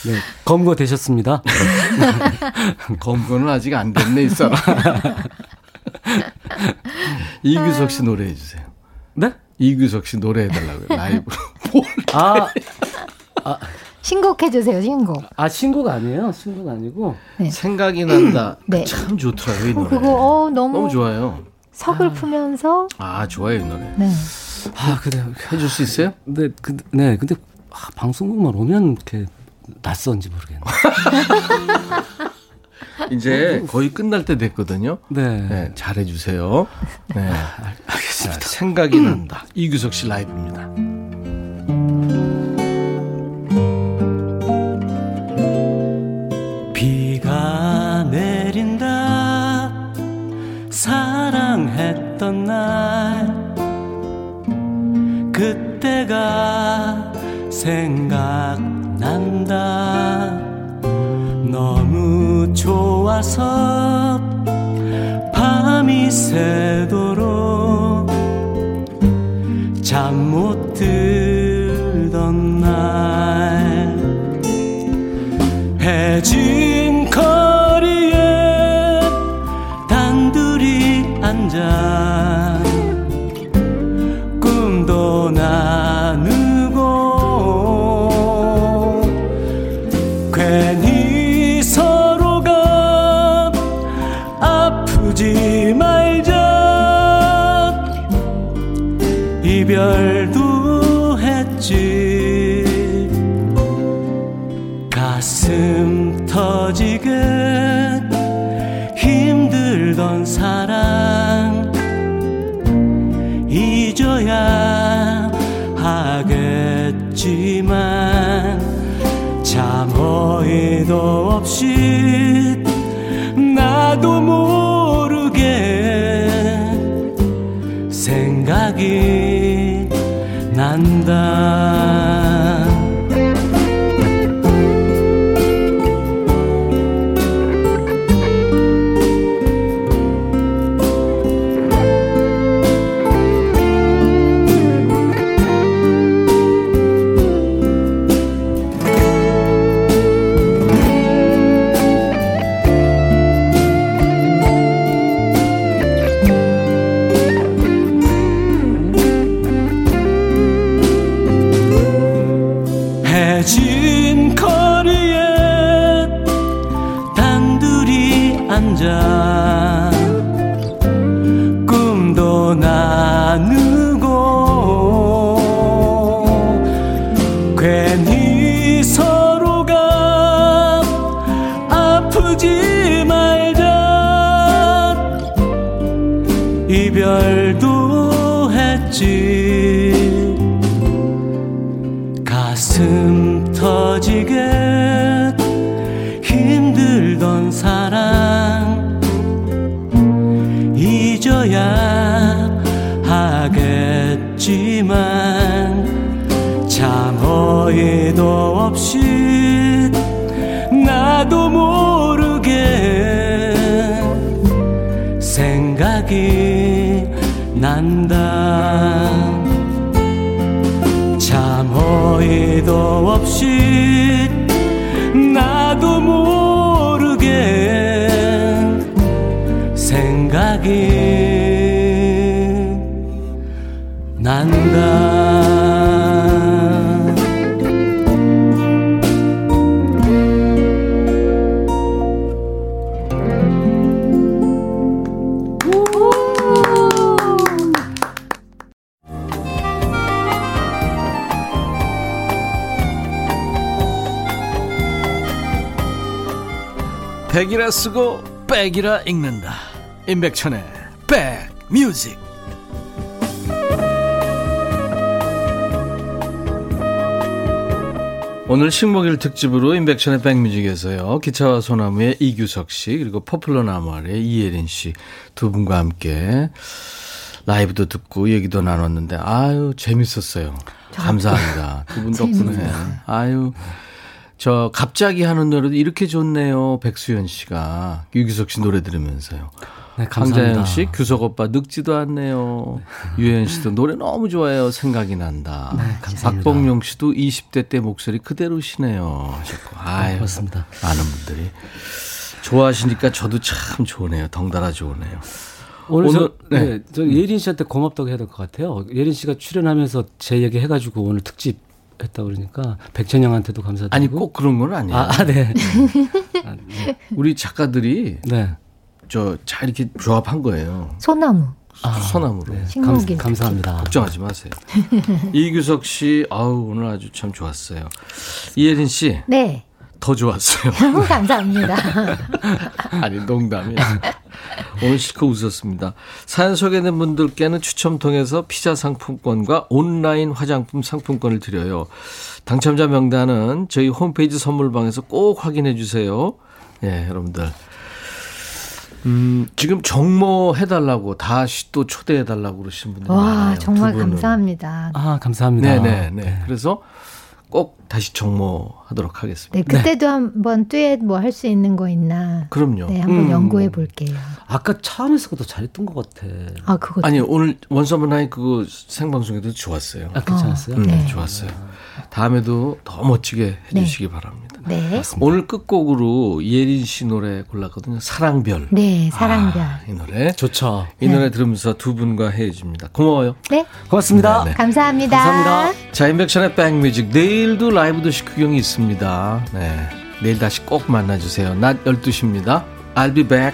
네. 검거 되셨습니다. *laughs* 검거는 아직 안 됐네 이 사람. *laughs* 이규석 씨 노래 해 주세요. 네? 이규석 씨 노래 해 달라고요. 라이브로. 뭘 아, 신곡해주세요, 신곡. 아 신고가 아니에요. 신고가 아니고. 네. 생각이 난다. *clears throat* 네. 참 좋더라고요 이 어, 노래. 그거, 어, 너무, 너무 좋아요. 서글프면서, 아 좋아요 이 노래. 네. 아 그래. 해줄 수 있어요? 근데 그, 네. 근데 아, 방송국만 오면 이렇게 낯선지 모르겠네. *laughs* 이제 거의 끝날 때 됐거든요. 네. 네, 잘해주세요. 네, 알겠습니다. 생각이 난다. 이규석 씨 라이브입니다. 비가 내린다. 사랑했던 날 그때가 생각난다. 너무 좋아서 밤이 새도록 잠 못 들던 날 해진 거리에 단둘이 앉아 없이 나도 모르게 생각이 난다 백이라 읽는다. 임백천의 백뮤직. 오늘 식목일 특집으로 임백천의 백뮤직에서요 기차와 소나무의 이규석 씨 그리고 포플러 나무아의 이예린 씨 두 분과 함께 라이브도 듣고 얘기도 나눴는데 아유 재밌었어요. 감사합니다. 두 분 덕분에. 아유 저 갑자기 하는 노래도 이렇게 좋네요. 백수연 씨가 유기석 씨 노래 들으면서요. 네, 감사합니다. 씨 규석 오빠 늙지도 않네요. 유현 씨도 노래 너무 좋아요. 생각이 난다. 네, 감사합니다. 박봉용 씨도 20대 때 목소리 그대로시네요. 하셨고. 아유, 그렇습니다. 많은 분들이 좋아하시니까 저도 참 좋으네요. 덩달아 좋으네요. 오늘, 오늘, 저, 네. 네. 저 예린 씨한테 고맙다고 해야 될 것 같아요. 예린 씨가 출연하면서 제 얘기 해가지고 오늘 특집 했다 그러니까 백천영한테도 감사드리고. 아니 꼭 그런 건 아니에요. 아, 아, 네. 우리 작가들이 네. 저잘 이렇게 조합한 거예요. 소나무. 소나무로. 네. 감, 감사합니다. 걱정하지 마세요. *laughs* 이규석 씨, 아우 오늘 아주 참 좋았어요. 이혜린 씨, 네. 더 좋았어요. *laughs* 감사합니다. *laughs* 아니 농담이에요. 오늘 실컷 웃었습니다. 사연 소개된 분들께는 추첨 통해서 피자 상품권과 온라인 화장품 상품권을 드려요. 당첨자 명단은 저희 홈페이지 선물방에서 꼭 확인해 주세요. 예, 여러분들. 음, 지금 정모 해달라고 다시 또 초대해달라고 그러시는 분들이 와, 많아요. 정말. 감사합니다. 아, 감사합니다. 네네 네. 그래서 꼭 다시 정모하도록 하겠습니다. 네, 그때도 한번 듀엣 뭐 할 수 있는 거 있나. 그럼요. 네, 한번 음. 연구해 볼게요. 아까 차 안에서도 잘했던 것 같아. 아, 그거 아니 오늘 원서브 나이 그거 생방송에도 좋았어요. 아, 괜찮았어요? 음, 네. 좋았어요. 다음에도 더 멋지게 해주시기 바랍니다. 네. 오늘 끝곡으로 예린 씨 노래 골랐거든요. 사랑별. 네, 사랑별. 아, 이 노래. 좋죠. 이 노래 들으면서 두 분과 헤어집니다. 고마워요. 네. 고맙습니다. 네, 네. 감사합니다. 감사합니다. 자, 인백션의 백뮤직. 내일도 라이브 도시 구경이 있습니다. 네. 내일 다시 꼭 만나주세요. 낮 12시입니다. I'll be back.